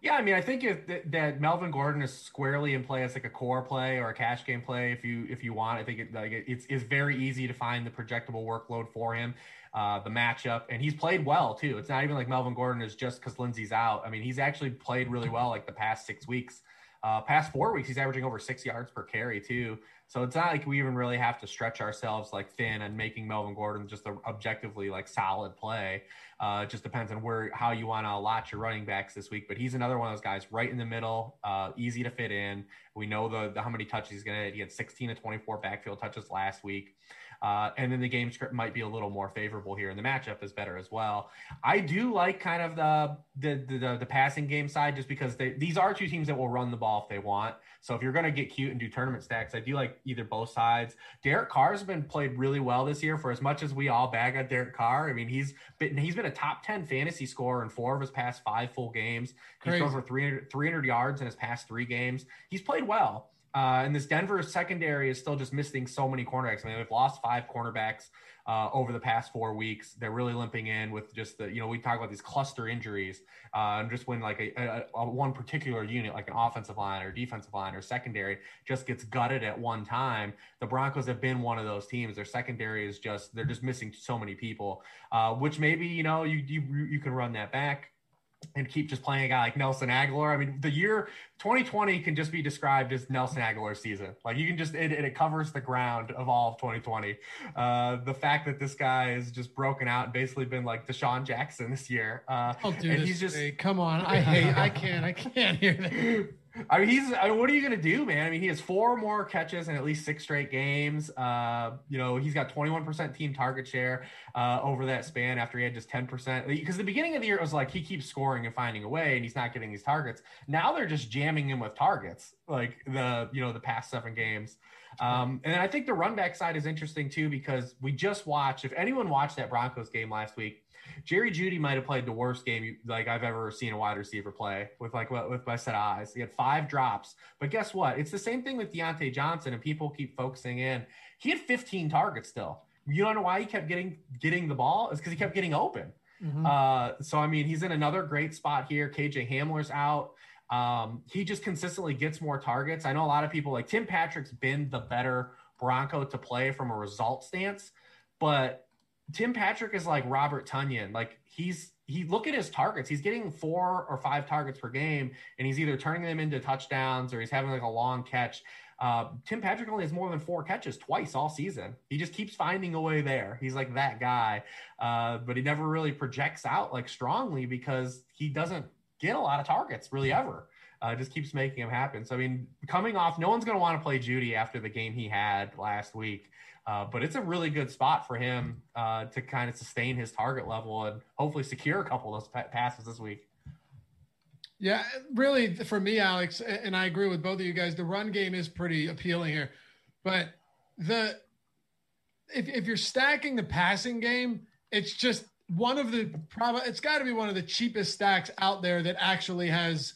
Speaker 4: Yeah, I mean, I think if that, that Melvin Gordon is squarely in play as like a core play or a cash game play, if you if you want, I think it, like it's it's very easy to find the projectable workload for him, uh, the matchup, and he's played well too. It's not even like Melvin Gordon is just because Lindsay's out. I mean, he's actually played really well like the past six weeks. Uh, past four weeks, he's averaging over six yards per carry too. So it's not like we even really have to stretch ourselves like thin and making Melvin Gordon just objectively like solid play. Uh, it just depends on where how you want to allot your running backs this week. But he's another one of those guys right in the middle, uh, easy to fit in. We know the, the how many touches he's gonna. Get. He had 16 to 24 backfield touches last week. Uh, and then the game script might be a little more favorable here, and the matchup is better as well. I do like kind of the the the, the passing game side just because they, these are two teams that will run the ball if they want. So if you're going to get cute and do tournament stacks, I do like either both sides. Derek Carr's been played really well this year. For as much as we all bag at Derek Carr, I mean he's been he's been a top ten fantasy scorer in four of his past five full games. He's thrown for 300, 300 yards in his past three games. He's played well. Uh, and this Denver secondary is still just missing so many cornerbacks. I mean, they've lost five cornerbacks uh, over the past four weeks. They're really limping in with just the, you know, we talk about these cluster injuries, uh, and just when like a, a, a, one particular unit, like an offensive line or defensive line or secondary, just gets gutted at one time. The Broncos have been one of those teams. Their secondary is just they're just missing so many people, uh, which maybe you know you you you can run that back and keep just playing a guy like Nelson Agholor. I mean, the year 2020 can just be described as Nelson Agholor season. Like you can just it, it covers the ground of all of 2020. Uh, the fact that this guy has just broken out and basically been like DeSean Jackson this year. Uh,
Speaker 2: oh, dude, he's just hey, come on. I hate. I can't. I can't hear that.
Speaker 4: I mean, he's. I mean, what are you going to do, man? I mean, he has four more catches in at least six straight games. Uh, you know, he's got 21% team target share uh, over that span after he had just 10%. Because the beginning of the year, it was like he keeps scoring and finding a way, and he's not getting these targets. Now they're just jamming him with targets, like the you know the past seven games. Um, and I think the run back side is interesting too because we just watched. If anyone watched that Broncos game last week, Jerry Jeudy might have played the worst game like I've ever seen a wide receiver play with like with my set of eyes. He had five drops, but guess what? It's the same thing with Diontae Johnson, and people keep focusing in. He had 15 targets still. You don't know why he kept getting getting the ball? Is because he kept getting open. Mm-hmm. Uh, so I mean, he's in another great spot here. KJ Hamler's out. Um, he just consistently gets more targets. I know a lot of people like Tim Patrick's been the better Bronco to play from a result stance, but Tim Patrick is like Robert Tonyan. Like he's he look at his targets. He's getting four or five targets per game, and he's either turning them into touchdowns or he's having like a long catch. Uh, Tim Patrick only has more than four catches twice all season. He just keeps finding a way there. He's like that guy, uh, but he never really projects out like strongly because he doesn't get a lot of targets really ever. Uh, just keeps making him happen. So I mean, coming off, no one's going to want to play Jeudy after the game he had last week. Uh, but it's a really good spot for him uh, to kind of sustain his target level and hopefully secure a couple of those passes this week.
Speaker 2: Yeah, really, for me, Alex, and I agree with both of you guys. The run game is pretty appealing here, but the if if you're stacking the passing game, it's just one of the probably it's got to be one of the cheapest stacks out there that actually has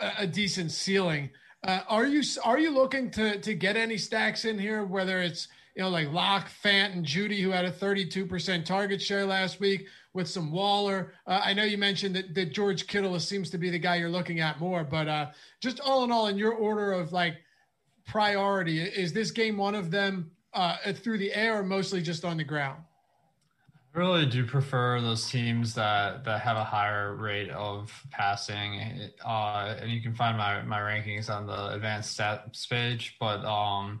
Speaker 2: a, a decent ceiling. Uh, are you are you looking to to get any stacks in here? Whether it's you know like Lock, Fant, and Jeudy, who had a 32% target share last week, with some Waller. Uh, I know you mentioned that, that George Kittle seems to be the guy you're looking at more, but uh, just all in all, in your order of like priority, is this game one of them uh, through the air or mostly just on the ground?
Speaker 3: I really do prefer those teams that that have a higher rate of passing, uh, and you can find my my rankings on the advanced stats page. But um,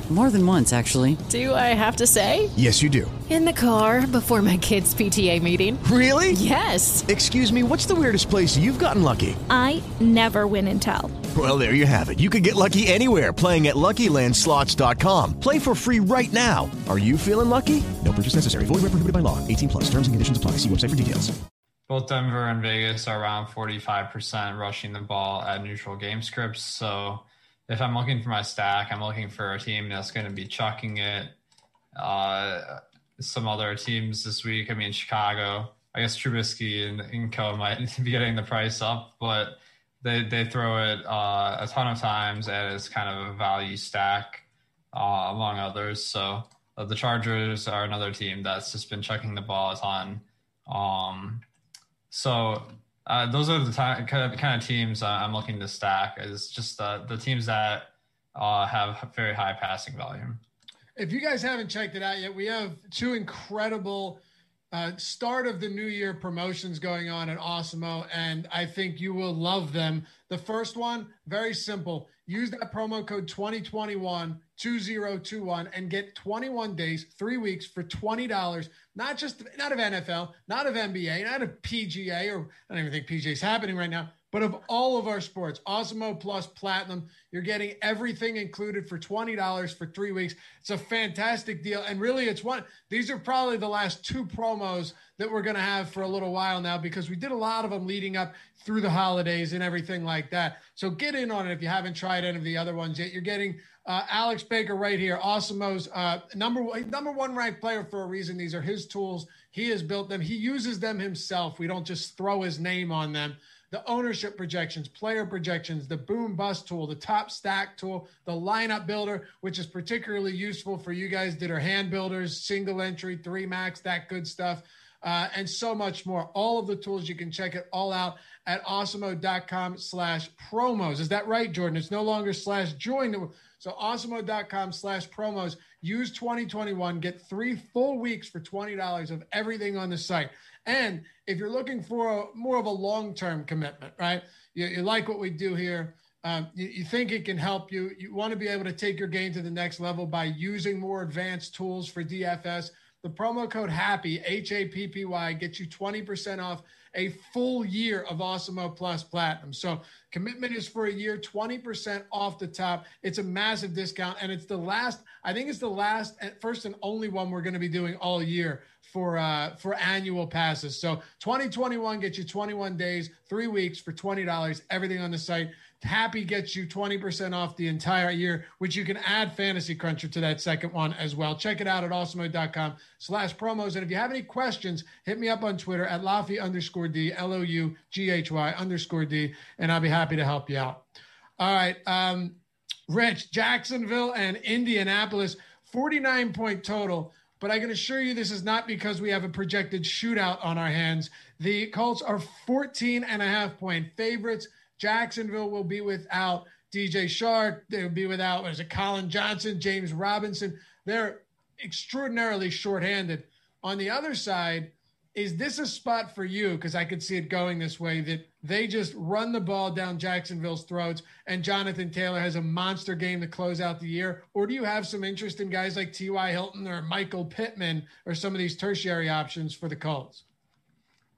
Speaker 8: More than once, actually.
Speaker 9: Do I have to say?
Speaker 10: Yes, you do.
Speaker 9: In the car before my kids' PTA meeting.
Speaker 10: Really?
Speaker 9: Yes.
Speaker 10: Excuse me, what's the weirdest place you've gotten lucky?
Speaker 11: I never win and tell.
Speaker 10: Well, there you have it. You can get lucky anywhere playing at LuckyLandSlots.com. Play for free right now. Are you feeling lucky? No purchase necessary. Void where prohibited by law. 18 plus. Terms and conditions apply. See website for details.
Speaker 3: Both Denver and Vegas are around 45% rushing the ball at neutral game scripts. So if I'm looking for my stack, I'm looking for a team that's going to be chucking it. Uh, some other teams this week, I mean, Chicago, I guess Trubisky and, and Co might be getting the price up, but they, they throw it uh, a ton of times and it's kind of a value stack uh, among others. So uh, the Chargers are another team that's just been chucking the ball a ton. Um, so uh, those are the kind of, kind of teams I'm looking to stack. Is just the the teams that uh, have very high passing volume.
Speaker 2: If you guys haven't checked it out yet, we have two incredible uh, start of the new year promotions going on at Awesemo, and I think you will love them. The first one, very simple. Use that promo code 2021 2021 and get 21 days, three weeks for $20. Not just, not of NFL, not of NBA, not of PGA, or I don't even think PGA is happening right now, but of all of our sports. Awesemo Plus Platinum. You're getting everything included for $20 for three weeks. It's a fantastic deal. And really, it's one, these are probably the last two promos that we're going to have for a little while now because we did a lot of them leading up through the holidays and everything like that. So get in on it if you haven't tried any of the other ones yet. You're getting uh, Alex Baker right here, Awesemo's uh, number number one ranked player for a reason. These are his tools. He has built them. He uses them himself. We don't just throw his name on them. The ownership projections, player projections, the boom bust tool, the top stack tool, the lineup builder, which is particularly useful for you guys that are hand builders, single entry, three max, that good stuff. Uh, and so much more. All of the tools you can check it all out at awesemo.com slash promos. Is that right, Jordan? It's no longer slash join. So awesemo.com slash promos. Use 2021. Get three full weeks for $20 of everything on the site. And if you're looking for a, more of a long-term commitment, right? You, you, like what we do here. Um, you, you think it can help you. You want to be able to take your game to the next level by using more advanced tools for DFS. The promo code HAPPY, H A P P Y, gets you 20% off a full year of Awesemo Plus Platinum. So commitment is for a year, 20% off the top. It's a massive discount. And it's the last, I think it's the last, first and only one we're going to be doing all year for uh, for annual passes. So 2021 gets you 21 days, three weeks for $20, everything on the site. Happy gets you 20% off the entire year, which you can add Fantasy Cruncher to that second one as well. Check it out at awesemo.com slash promos. And if you have any questions, hit me up on Twitter at Loughy underscore D, L O U G H Y underscore D, and I'll be happy to help you out. All right. Um, Rich, Jacksonville and Indianapolis, 49 point total. But I can assure you this is not because we have a projected shootout on our hands. The Colts are 14 and a half point favorites. Jacksonville will be without DJ Chark. They'll be without, what is it, Colin Johnson, James Robinson. They're extraordinarily shorthanded. On the other side, is this a spot for you? Because I could see it going this way that they just run the ball down Jacksonville's throats and Jonathan Taylor has a monster game to close out the year? Or do you have some interest in guys like T.Y. Hilton or Michael Pittman or some of these tertiary options for the Colts?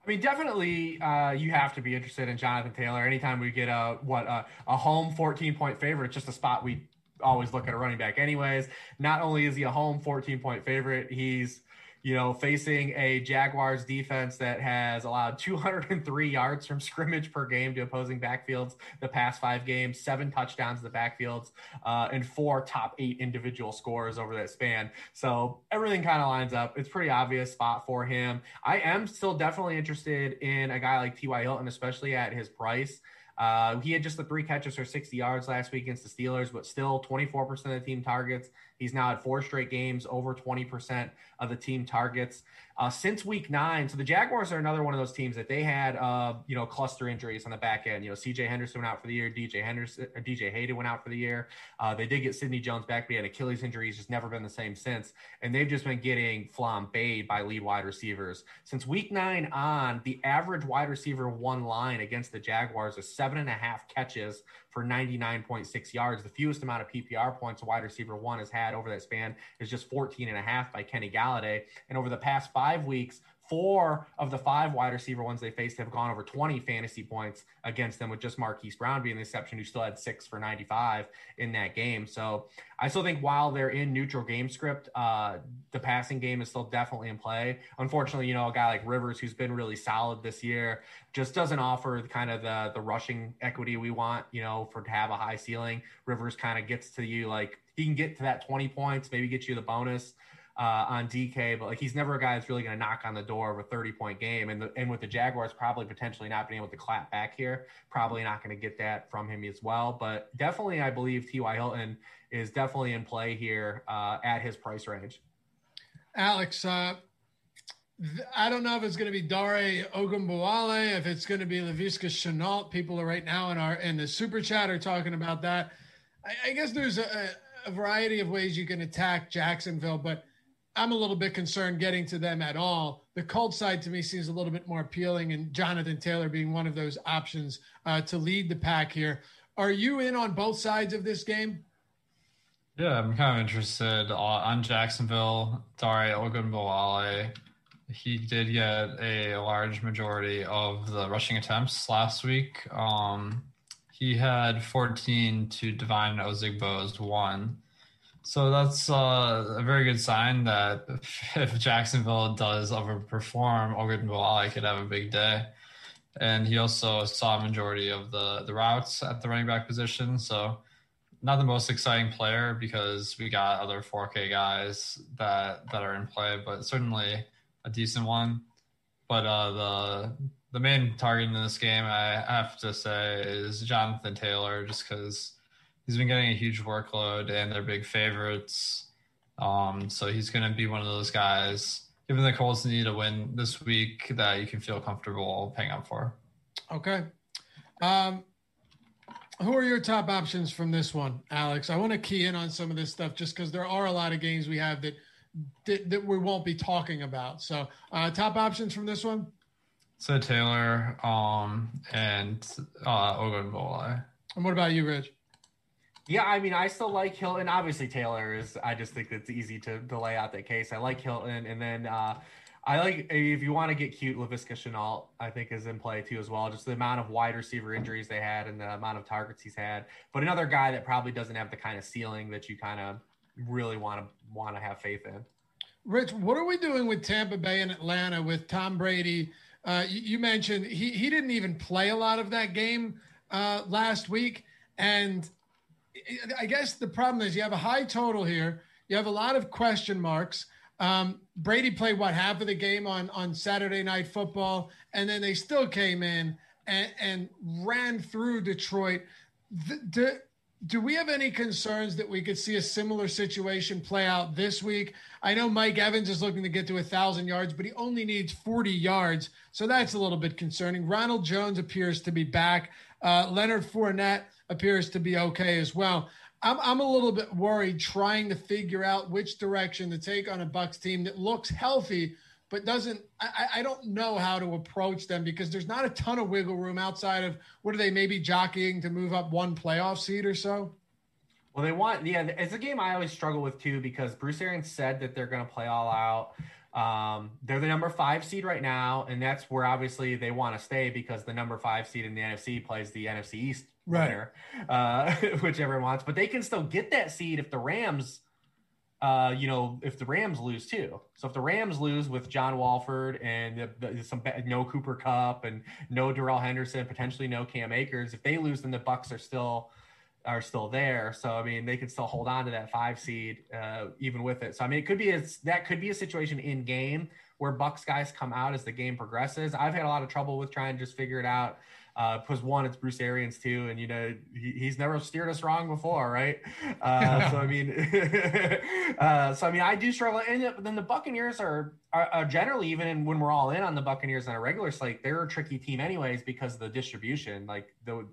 Speaker 4: I mean, definitely, uh, you have to be interested in Jonathan Taylor. Anytime we get a what uh, a home 14 point favorite, just a spot we always look at a running back anyways. Not only is he a home 14 point favorite, he's you know, facing a Jaguars defense that has allowed 203 yards from scrimmage per game to opposing backfields the past five games, seven touchdowns in the backfields, uh, and four top eight individual scores over that span. So everything kind of lines up. It's pretty obvious spot for him. I am still definitely interested in a guy like T.Y. Hilton, especially at his price. Uh, he had just the three catches for 60 yards last week against the Steelers, but still 24% of the team targets. He's now at four straight games, over 20% of the team targets uh, since week nine. So the Jaguars are another one of those teams that they had, uh, you know, cluster injuries on the back end. You know, C.J. Henderson went out for the year, D.J. Henderson, or D.J. Hayden went out for the year. Uh, they did get Sidney Jones back, but he had Achilles injury. He's just never been the same since. And they've just been getting flambéed by lead wide receivers since week nine on. The average wide receiver one line against the Jaguars is seven and a half catches for 99.6 yards. The fewest amount of PPR points a wide receiver one has had over that span is just 14 and a half by Kenny Golladay. And over the past five weeks, four of the five wide receiver ones they faced have gone over 20 fantasy points against them, with just Marquise Brown being the exception, who still had six for 95 in that game. So I still think while they're in neutral game script, uh, the passing game is still definitely in play. Unfortunately, you know, a guy like Rivers, who's been really solid this year, just doesn't offer kind of the the rushing equity we want, you know, for to have a high ceiling. Rivers kind of gets to you like he can get to that 20 points, maybe get you the bonus uh, on DK, but like he's never a guy that's really going to knock on the door of a 30 point game. And the, and with the Jaguars probably potentially not being able to clap back here, probably not going to get that from him as well. But definitely, I believe T.Y. Hilton is definitely in play here uh, at his price range.
Speaker 2: Alex, uh, I don't know if it's going to be Dare Ogunbowale, if it's going to be Laviska Shenault. People are right now in our in the super chat are talking about that. I, I guess there's a, a variety of ways you can attack Jacksonville, but I'm a little bit concerned getting to them at all. The Colts side to me seems a little bit more appealing, and Jonathan Taylor being one of those options uh, to lead the pack here. Are you in on both sides of this game?
Speaker 3: Yeah, I'm kind of interested on Jacksonville. Dare Ogunbowale. He did get a large majority of the rushing attempts last week. Um, he had 14 to Devine Ozigbo's one. So that's uh, a very good sign that if Jacksonville does overperform, Ogden Ogunbowale could have a big day. And he also saw a majority of the, the routes at the running back position. So not the most exciting player because we got other 4K guys that that are in play, but certainly a decent one. But uh, the the main target in this game, I have to say, is Jonathan Taylor, just because he's been getting a huge workload and they're big favorites. Um, so he's going to be one of those guys, given the Colts need a win this week, that you can feel comfortable paying up for.
Speaker 2: Okay. Um, who are your top options from this one, Alex? I want to key in on some of this stuff just because there are a lot of games we have that, that, that we won't be talking about. So, uh, top options from this one.
Speaker 3: So Taylor, um, and uh, Ogunbowale.
Speaker 2: And what about you, Rich?
Speaker 4: Yeah, I mean, I still like Hilton. Obviously, Taylor is. I just think it's easy to, to lay out that case. I like Hilton, and then uh, I like if you want to get cute, Laviska Shenault, I think is in play too as well. Just the amount of wide receiver injuries they had and the amount of targets he's had. But another guy that probably doesn't have the kind of ceiling that you kind of really want to want to have faith in.
Speaker 2: Rich, what are we doing with Tampa Bay and Atlanta with Tom Brady? Uh, you, you, mentioned he he didn't even play a lot of that game uh, last week, and I guess the problem is you have a high total here. You have a lot of question marks. Um, Brady played what half of the game on on Saturday Night Football, and then they still came in and, and ran through Detroit. The, the, do we have any concerns that we could see a similar situation play out this week? I know Mike Evans is looking to get to a thousand yards, but he only needs 40 yards, so that's a little bit concerning. Ronald Jones appears to be back. Uh, Leonard Fournette appears to be okay as well. I'm, I'm a little bit worried trying to figure out which direction to take on a Bucks team that looks healthy, but doesn't. I, I don't know how to approach them because there's not a ton of wiggle room outside of what are they maybe jockeying to move up one playoff seed or so.
Speaker 4: Well, they want yeah. It's a game I always struggle with too because Bruce Arians said that they're going to play all out. Um, they're the number five seed right now, and that's where obviously they want to stay because the number five seed in the NFC plays the NFC East
Speaker 2: Right.
Speaker 4: uh, which everyone wants. But they can still get that seed if the Rams, uh, you know, if the Rams lose too. So if the Rams lose with John Wolford and the, the, some no Cooper Kupp and no Darrell Henderson, potentially no Cam Akers, if they lose, then the Bucks are still are still there. So I mean, they can still hold on to that five seed uh, even with it. So I mean, it could be a, that could be a situation in game where Bucks guys come out as the game progresses. I've had a lot of trouble with trying to just figure it out because uh, one, it's Bruce Arians too, and you know he, he's never steered us wrong before, right? Uh, so I mean, uh, so I mean, I do struggle. And then the Buccaneers are, are, are generally even when we're all in on the Buccaneers on a regular slate, they're a tricky team anyways because of the distribution. Like the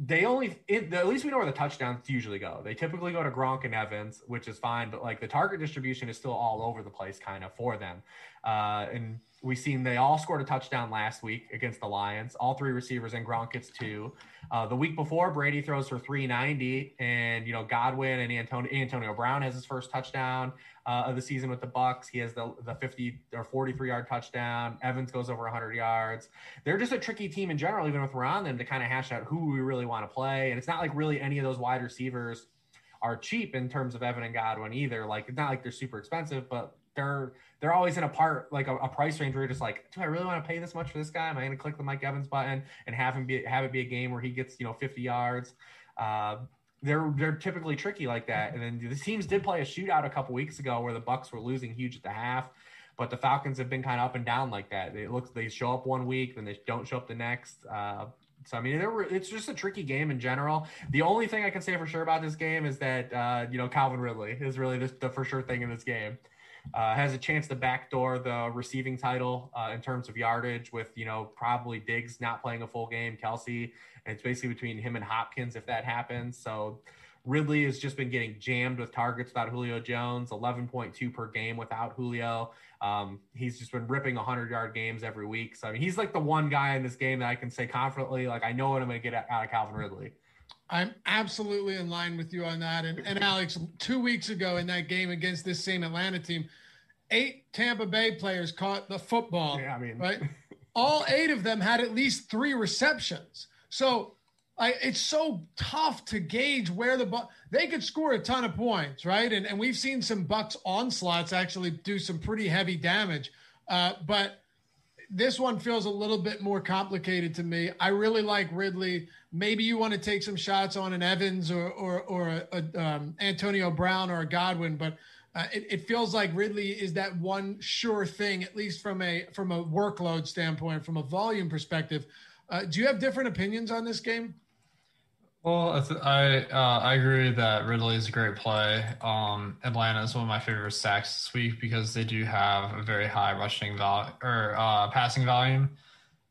Speaker 4: they only it, at least we know where the touchdowns usually go. They typically go to Gronk and Evans, which is fine, but like the target distribution is still all over the place, kind of for them. Uh, and we've seen they all scored a touchdown last week against the Lions. All three receivers and Gronk gets two. Uh, the week before, Brady throws for 390, and you know Godwin and Antonio, Antonio Brown has his first touchdown uh, of the season with the Bucks. He has the the 50 or 43 yard touchdown. Evans goes over 100 yards. They're just a tricky team in general, even with we're on them to kind of hash out who we really want to play. And it's not like really any of those wide receivers are cheap in terms of Evan and Godwin either. Like it's not like they're super expensive, but they're they're always in a part like a, a, price range where you're just like, do I really want to pay this much for this guy? Am I going to click the Mike Evans button and have him be have it be a game where he gets you know 50 yards? Uh, they're they're typically tricky like that. And then the teams did play a shootout a couple weeks ago where the Bucks were losing huge at the half, but the Falcons have been kind of up and down like that. It looks they show up one week, then they don't show up the next. Uh, so I mean, were, it's just a tricky game in general. The only thing I can say for sure about this game is that uh, you know Calvin Ridley is really the, the for sure thing in this game uh, has a chance to backdoor the receiving title uh, in terms of yardage with, you know, probably Diggs not playing a full game, Kelce. And it's basically between him and Hopkins if that happens. So Ridley has just been getting jammed with targets without Julio Jones, 11.2 per game without Julio. Um, he's just been ripping 100 yard games every week. So, I mean, he's like the one guy in this game that I can say confidently, like, I know what I'm going to get out of Calvin Ridley.
Speaker 2: I'm absolutely in line with you on that. And, and Alex, two weeks ago in that game against this same Atlanta team, eight Tampa Bay players caught the football.
Speaker 4: Yeah, I mean,
Speaker 2: right? All eight of them had at least three receptions. So I, it's so tough to gauge where the buck they could score a ton of points, right? And and we've seen some Bucks onslaughts actually do some pretty heavy damage. Uh, but this one feels a little bit more complicated to me. I really like Ridley. Maybe you want to take some shots on an Evans or or, or a, a um, Antonio Brown or a Godwin, but uh, it, it, feels like Ridley is that one sure thing, at least from a from a workload standpoint, from a volume perspective. Uh, do you have different opinions on this game?
Speaker 3: Well, I th- I, uh, I, agree that Ridley is a great play. Um, Atlanta is one of my favorite stacks this week because they do have a very high rushing volume or uh, passing volume.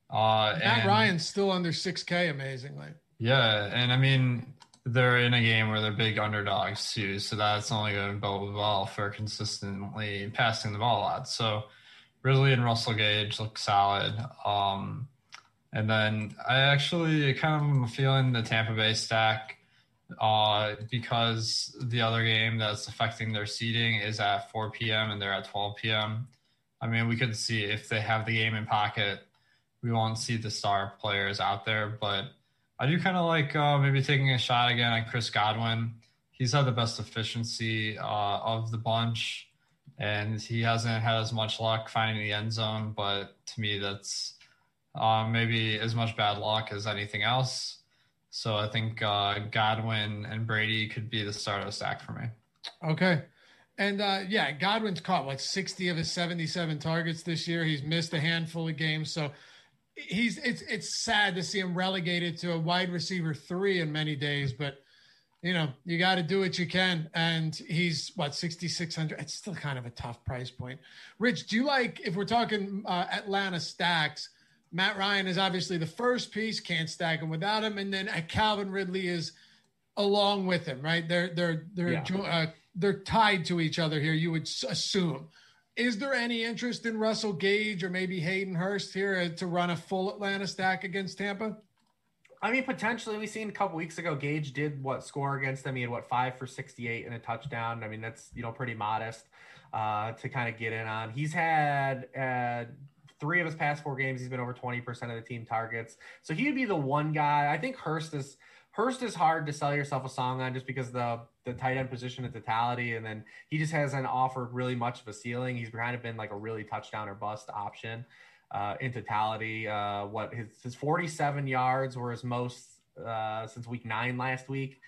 Speaker 2: Uh, Matt and, Ryan's still under 6K, amazingly.
Speaker 3: Yeah, and I mean they're in a game where they're big underdogs too, so that's only going to bode well for consistently passing the ball a lot. So Ridley and Russell Gage look solid. Um, and then I actually kind of am feeling the Tampa Bay stack uh, because the other game that's affecting their seating is at 4 p.m. and they're at 12 p.m. I mean, we could see if they have the game in pocket, we won't see the star players out there, but I do kind of like uh, maybe taking a shot again on Chris Godwin. He's had the best efficiency uh, of the bunch, and he hasn't had as much luck finding the end zone. But to me, that's uh, maybe as much bad luck as anything else. So I think uh, Godwin and Brady could be the start of the stack for me.
Speaker 2: Okay. And uh, yeah, Godwin's caught like 60 of his 77 targets this year. He's missed a handful of games. So he's it's it's sad to see him relegated to a wide receiver three in many days, but you know, you got to do what you can. And he's what, 6,600. It's still kind of a tough price point. Rich, do you like, if we're talking uh, Atlanta stacks, Matt Ryan is obviously the first piece. Can't stack him without him. And then uh, Calvin Ridley is along with him, right? They're they're they're yeah. uh, they're tied to each other here. You would assume. Is there any interest in Russell Gage or maybe Hayden Hurst here uh, to run a full Atlanta stack against Tampa?
Speaker 4: I mean, potentially. We seen a couple weeks ago, Gage did what score against them. He had what five for sixty-eight and a touchdown. I mean, that's you know pretty modest uh, to kind of get in on. He's had uh, three of his past four games, he's been over 20% of the team targets. So he would be the one guy. I think Hurst is Hurst is hard to sell yourself a song on just because the the tight end position in totality, and then he just hasn't offered really much of a ceiling. He's kind of been like a really touchdown or bust option uh, in totality. Uh, what his his 47 yards were his most uh, since week nine last week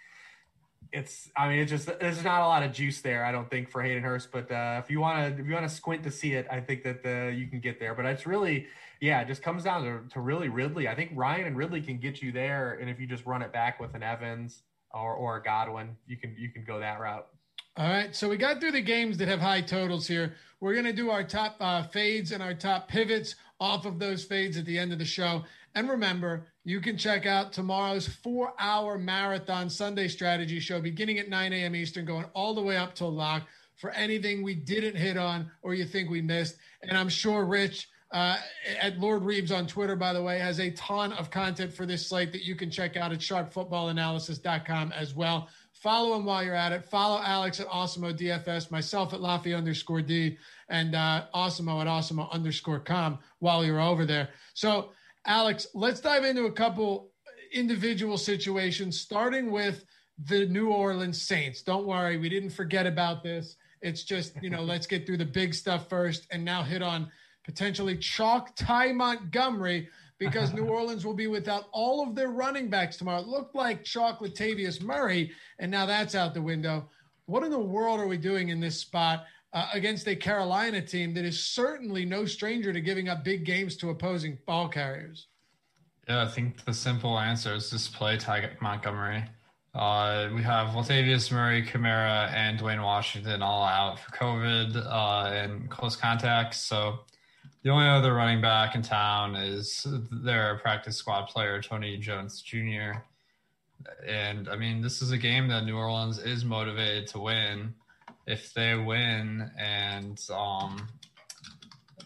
Speaker 4: it's I mean it's just there's not a lot of juice there I don't think for Hayden Hurst but uh, if you want to if you want to squint to see it I think that uh, you can get there but it's really yeah it just comes down to, to really Ridley I think Ryan and Ridley can get you there and if you just run it back with an Evans or or a Godwin you can you can go that route.
Speaker 2: All right, so we got through the games that have high totals here. We're going to do our top uh, fades and our top pivots off of those fades at the end of the show. And remember, you can check out tomorrow's four hour marathon Sunday strategy show beginning at 9 a.m. Eastern, going all the way up till lock for anything we didn't hit on or you think we missed. And I'm sure Rich uh, at Lord Reebs on Twitter, by the way, has a ton of content for this slate that you can check out at sharpfootballanalysis.com as well. Follow him while you're at it. Follow Alex at Awesemo DFS, myself at Loughy underscore D, and uh, Awesemo at Awesemo underscore com while you're over there. So, Alex, let's dive into a couple individual situations, starting with the New Orleans Saints. Don't worry, we didn't forget about this. It's just, you know, let's get through the big stuff first and now hit on potentially chalk Ty Montgomery because New Orleans will be without all of their running backs tomorrow. It looked like chalk Latavius Murray, and now that's out the window. What in the world are we doing in this spot? Uh, against a Carolina team that is certainly no stranger to giving up big games to opposing ball carriers.
Speaker 3: Yeah, I think the simple answer is just play Ty Montgomery. Uh, we have Latavius Murray, Kamara, and Dwayne Washington all out for COVID uh, and close contacts. So the only other running back in town is their practice squad player, Tony Jones Jr. And I mean, this is a game that New Orleans is motivated to win if they win and um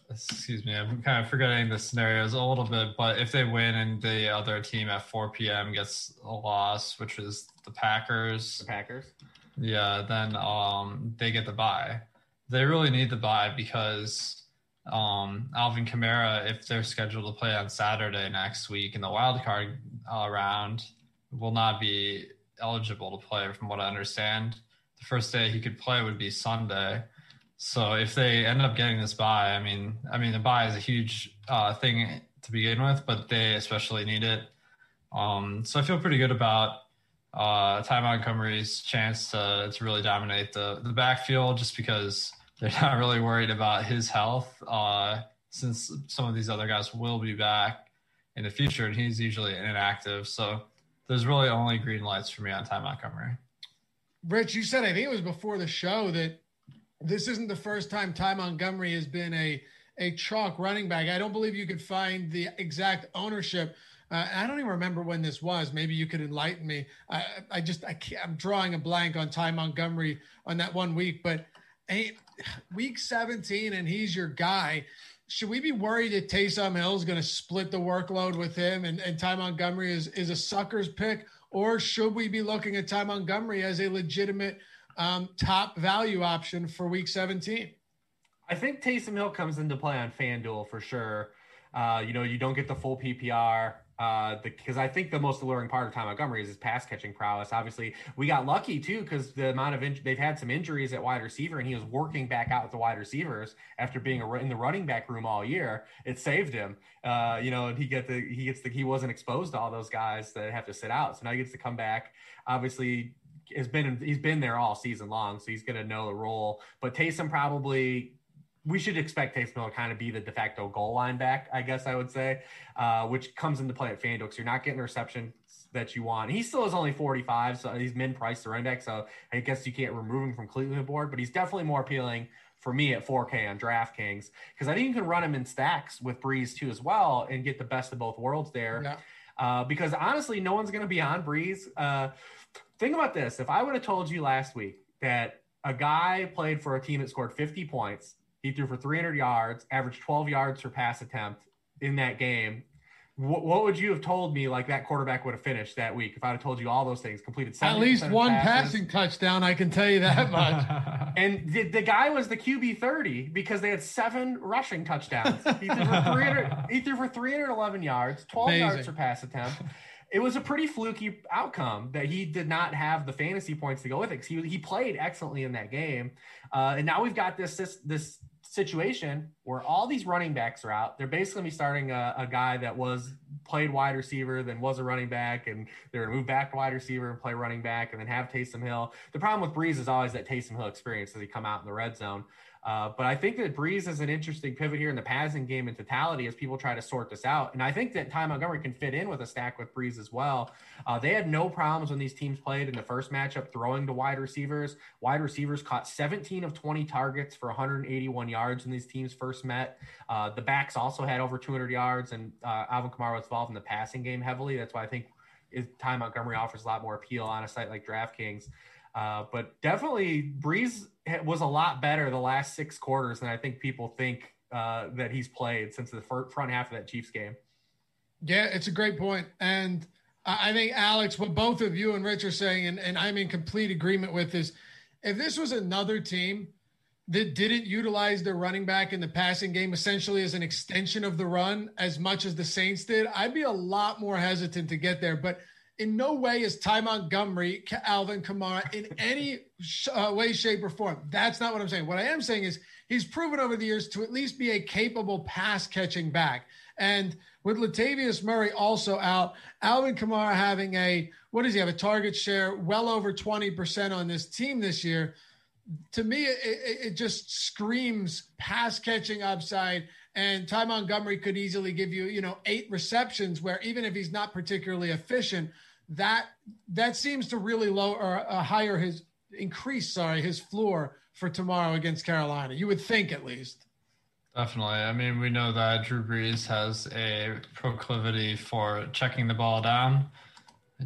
Speaker 3: excuse me i'm kind of forgetting the scenarios a little bit but if they win and the other team at 4 p.m gets a loss which is the packers.
Speaker 4: The packers?
Speaker 3: Yeah then um they get the bye. they really need the bye because um alvin kamara if they're scheduled to play on saturday next week in the wild card uh, round will not be eligible to play from what i understand the first day he could play would be Sunday. So if they end up getting this bye, I mean, I mean, the bye is a huge uh, thing to begin with, but they especially need it. Um, so I feel pretty good about uh, Ty Montgomery's chance to to really dominate the the backfield, just because they're not really worried about his health, uh, since some of these other guys will be back in the future, and he's usually inactive. So there's really only green lights for me on Ty Montgomery.
Speaker 2: Rich, you said I think it was before the show that this isn't the first time Ty Montgomery has been a a chalk running back. I don't believe you could find the exact ownership. Uh, I don't even remember when this was. Maybe you could enlighten me. I, I just I am drawing a blank on Ty Montgomery on that one week, but hey, week 17 and he's your guy. Should we be worried that Taysom Hill is going to split the workload with him and, and Ty Montgomery is, is a sucker's pick? Or should we be looking at Ty Montgomery as a legitimate um, top value option for week 17?
Speaker 4: I think Taysom Hill comes into play on FanDuel for sure. Uh, you know, you don't get the full PPR because uh, I think the most alluring part of Ty Montgomery is his pass catching prowess. Obviously, we got lucky too because the amount of in- they've had some injuries at wide receiver, and he was working back out with the wide receivers after being a, in the running back room all year. It saved him, uh, you know, and he get the he gets the he wasn't exposed to all those guys that have to sit out, so now he gets to come back. Obviously, has been he's been there all season long, so he's going to know the role. But Taysom probably we should expect Taysom Hill to kind of be the de facto goal line back, I guess I would say, uh, which comes into play at FanDuel because you're not getting receptions that you want. He still is only 45, so he's min priced to running back, so I guess you can't remove him from Cleveland board, but he's definitely more appealing for me at 4K on DraftKings because I think you can run him in stacks with Brees too as well and get the best of both worlds there. Yeah. Uh, because honestly, no one's going to be on Brees. Uh, think about this: if I would have told you last week that a guy played for a team that scored 50 points he threw for 300 yards, averaged 12 yards per pass attempt in that game. What, what would you have told me like that quarterback would have finished that week if I'd have told you all those things? Completed
Speaker 2: at least one passes. passing touchdown. I can tell you that much.
Speaker 4: And the, the guy was the QB 30 because they had seven rushing touchdowns. He threw for 300, he threw for 311 yards, 12
Speaker 2: Amazing.
Speaker 4: yards per pass attempt. It was a pretty fluky outcome that he did not have the fantasy points to go with it. He, he played excellently in that game. Uh, and now we've got this, this, this situation where all these running backs are out. They're basically starting a, a guy that was played wide receiver, then was a running back, and they're gonna move back to wide receiver and play running back, and then have Taysom Hill. The problem with Brees is always that Taysom Hill experience as he come out in the red zone. Uh, but I think that Brees is an interesting pivot here in the passing game in totality as people try to sort this out. And I think that Ty Montgomery can fit in with a stack with Brees as well. Uh, they had no problems when these teams played in the first matchup throwing to wide receivers. Wide receivers caught 17 of 20 targets for 181 yards when these teams first met. Uh, the backs also had over 200 yards, and uh, Alvin Kamara was involved in the passing game heavily. That's why I think is Ty Montgomery offers a lot more appeal on a site like DraftKings. Uh, but definitely, Brees was a lot better the last six quarters than I think people think uh, that he's played since the front half of that Chiefs game.
Speaker 2: Yeah, it's a great point. And I I think, Alex, what both of you and Rich are saying, and, and I'm in complete agreement with, is if this was another team that didn't utilize their running back in the passing game essentially as an extension of the run as much as the Saints did, I'd be a lot more hesitant to get there. But in no way is Ty Montgomery, Alvin Kamara in any uh, way, shape, or form. That's not what I'm saying. What I am saying is he's proven over the years to at least be a capable pass catching back. And with Latavius Murray also out, Alvin Kamara having a, what does he have, a target share well over 20% on this team this year. To me, it, it, it just screams pass catching upside. And Ty Montgomery could easily give you, you know, eight receptions where even if he's not particularly efficient, that that seems to really lower or uh, higher his increase, sorry, his floor for tomorrow against Carolina. You would think at least.
Speaker 3: Definitely. I mean, we know that Drew Brees has a proclivity for checking the ball down.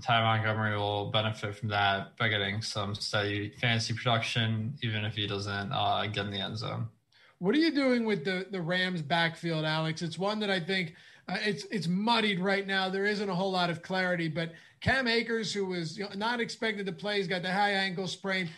Speaker 3: Ty Montgomery will benefit from that by getting some steady fantasy production, even if he doesn't uh, get in the end zone.
Speaker 2: What are you doing with the the Rams backfield, Alex? It's one that I think uh, it's it's muddied right now. There isn't a whole lot of clarity, but Cam Akers, who was you know, not expected to play, he's got the high ankle sprain.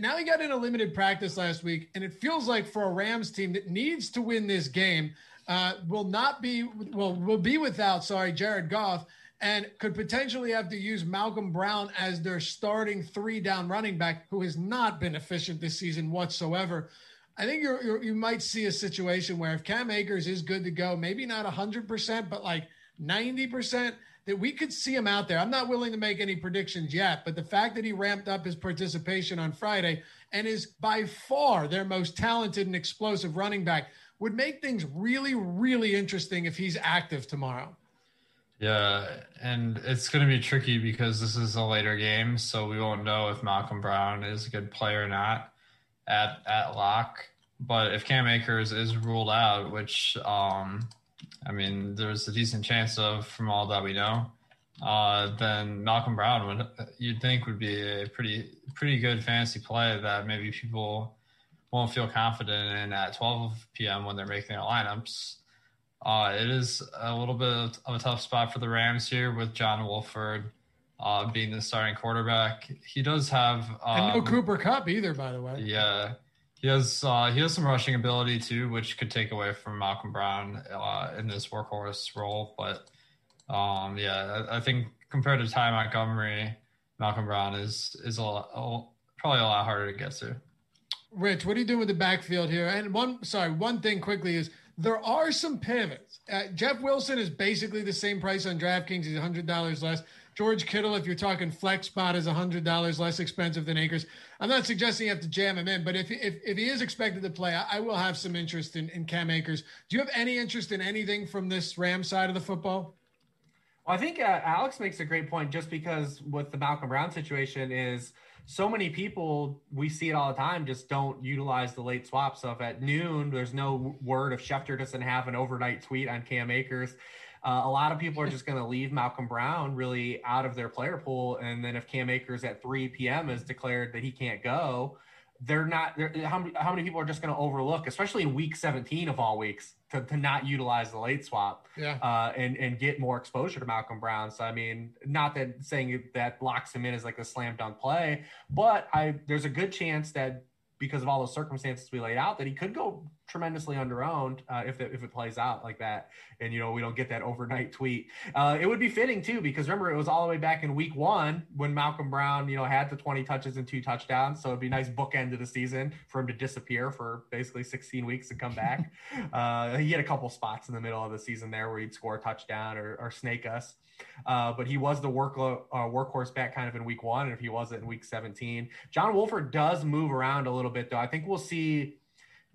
Speaker 2: Now he got in a limited practice last week, and it feels like for a Rams team that needs to win this game, uh, will not be well will be without sorry Jared Goff, and could potentially have to use Malcolm Brown as their starting three down running back, who has not been efficient this season whatsoever. I think you're, you're, you might see a situation where if Cam Akers is good to go, maybe not 100%, but like 90%, that we could see him out there. I'm not willing to make any predictions yet, but the fact that he ramped up his participation on Friday and is by far their most talented and explosive running back would make things really, really interesting if he's active tomorrow.
Speaker 3: Yeah, and it's going to be tricky because this is a later game, so we won't know if Malcolm Brown is a good player or not at at lock. But if Cam Akers is ruled out, which um, I mean, there's a decent chance of from all that we know, uh, then Malcolm Brown would you'd think would be a pretty pretty good fantasy play that maybe people won't feel confident in at 12 p.m. when they're making their lineups. Uh, it is a little bit of a tough spot for the Rams here with John Wolford uh, being the starting quarterback. He does have um,
Speaker 2: and no Cooper Kupp either, by the way.
Speaker 3: Yeah, he has uh, he has some rushing ability too, which could take away from Malcolm Brown uh, in this workhorse role. But um, yeah, I, I think compared to Ty Montgomery, Malcolm Brown is is a, a probably a lot harder to get to.
Speaker 2: Rich, what are you doing with the backfield here? And one, sorry, one thing quickly is there are some pivots. Uh, Jeff Wilson is basically the same price on DraftKings. He's hundred dollars less. George Kittle, if you're talking flex spot, is hundred dollars less expensive than Akers. I'm not suggesting you have to jam him in, but if if, if he is expected to play, I, I will have some interest in, in Cam Akers. Do you have any interest in anything from this Ram side of the football?
Speaker 4: Well, I think uh, Alex makes a great point just because with the Malcolm Brown situation is so many people we see it all the time just don't utilize the late swap. If at noon there's no word if Schefter doesn't have an overnight tweet on Cam Akers, uh, a lot of people are just going to leave Malcolm Brown really out of their player pool. And then if Cam Akers at 3 p.m. is declared that he can't go, they're not. They're, how many how many people are just going to overlook, especially in week 17 of all weeks, to, to not utilize the late swap
Speaker 2: Yeah.
Speaker 4: uh, and and get more exposure to Malcolm Brown. So I mean, not that saying that locks him in as like a slam dunk play, but I there's a good chance that because of all those circumstances we laid out that he could go tremendously underowned uh, if it, if it plays out like that. And you know we don't get that overnight tweet. Uh, it would be fitting too because remember it was all the way back in week one when Malcolm Brown you know had the 20 touches and two touchdowns. So it'd be nice bookend to the season for him to disappear for basically 16 weeks and come back. uh, he had a couple spots in the middle of the season there where he'd score a touchdown or, or snake us. Uh, but he was the work uh, workhorse back kind of in week one, and if he wasn't in week 17, John Wolford does move around a little bit though. I think we'll see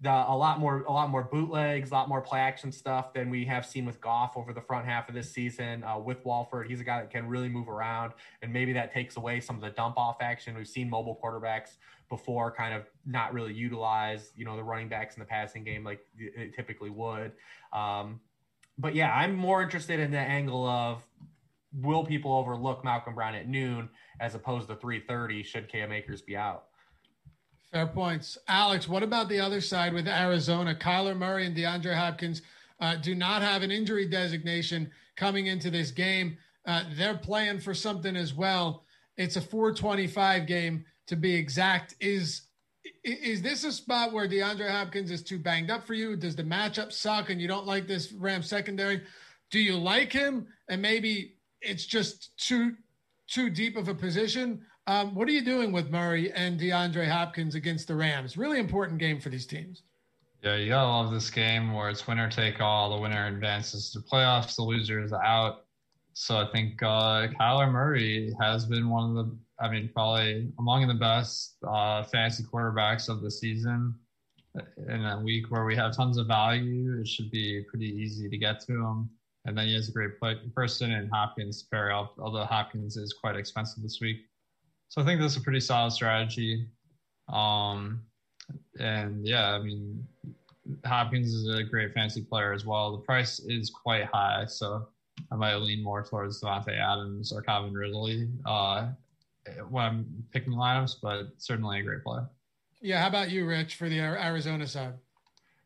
Speaker 4: the, a lot more a lot more bootlegs, a lot more play action stuff than we have seen with Goff over the front half of this season. Uh, with Wolford, he's a guy that can really move around, and maybe that takes away some of the dump off action. We've seen mobile quarterbacks before kind of not really utilize you know the running backs in the passing game like it typically would. Um, but yeah, I'm more interested in the angle of will people overlook Malcolm Brown at noon as opposed to 3:30 should Cam Akers be out?
Speaker 2: Fair points, Alex. What about the other side with Arizona? Kyler Murray and DeAndre Hopkins uh, do not have an injury designation coming into this game. Uh, they're playing for something as well. It's a 425 game to be exact. Is is this a spot where DeAndre Hopkins is too banged up for you? Does the matchup suck and you don't like this Ram secondary? Do you like him and maybe it's just too too deep of a position. Um, what are you doing with Murray and DeAndre Hopkins against the Rams? Really important game for these teams.
Speaker 3: Yeah, you gotta love this game where it's winner take all. The winner advances to playoffs. The loser is out. So I think uh, Kyler Murray has been one of the, I mean, probably among the best uh, fantasy quarterbacks of the season. In a week where we have tons of value, it should be pretty easy to get to him. And then he has a great play, person in Hopkins pair up, although Hopkins is quite expensive this week. So I think that's a pretty solid strategy. Um, and yeah, I mean, Hopkins is a great fantasy player as well. The price is quite high, so I might lean more towards Davante Adams or Calvin Ridley uh, when I'm picking lineups, but certainly a great play.
Speaker 2: Yeah, how about you, Rich, for the Arizona side?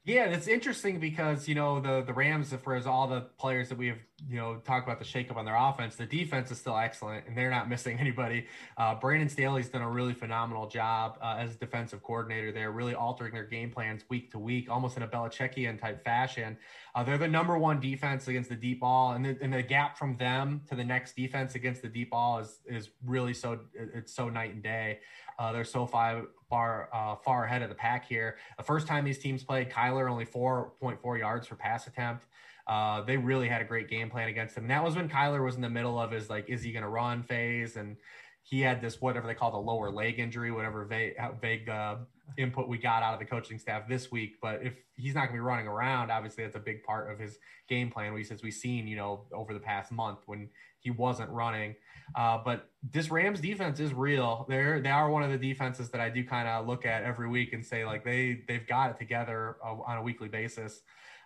Speaker 4: Yeah, it's interesting because you know the the Rams, for as all the players that we have you know talk about the shakeup on their offense, the defense is still excellent and they're not missing anybody. Uh, Brandon Staley's done a really phenomenal job uh, as defensive coordinator. They're really altering their game plans week to week, almost in a Belichickian type fashion. Uh, they're the number one defense against the deep ball, and the, and the gap from them to the next defense against the deep ball is is really so it's so night and day. Uh, they're so far far uh, far ahead of the pack here. The first time these teams played, Kyler only 4.4 yards per pass attempt. Uh, they really had a great game plan against him. And that was when Kyler was in the middle of his like, is he going to run phase? And he had this whatever they call the lower leg injury, whatever vague, vague uh, input we got out of the coaching staff this week. But if he's not going to be running around, obviously that's a big part of his game plan. We says we've seen, you know, over the past month when he wasn't running. Uh, but this Rams defense is real. They're they are one of the defenses that I do kind of look at every week and say like they they've got it together uh, on a weekly basis.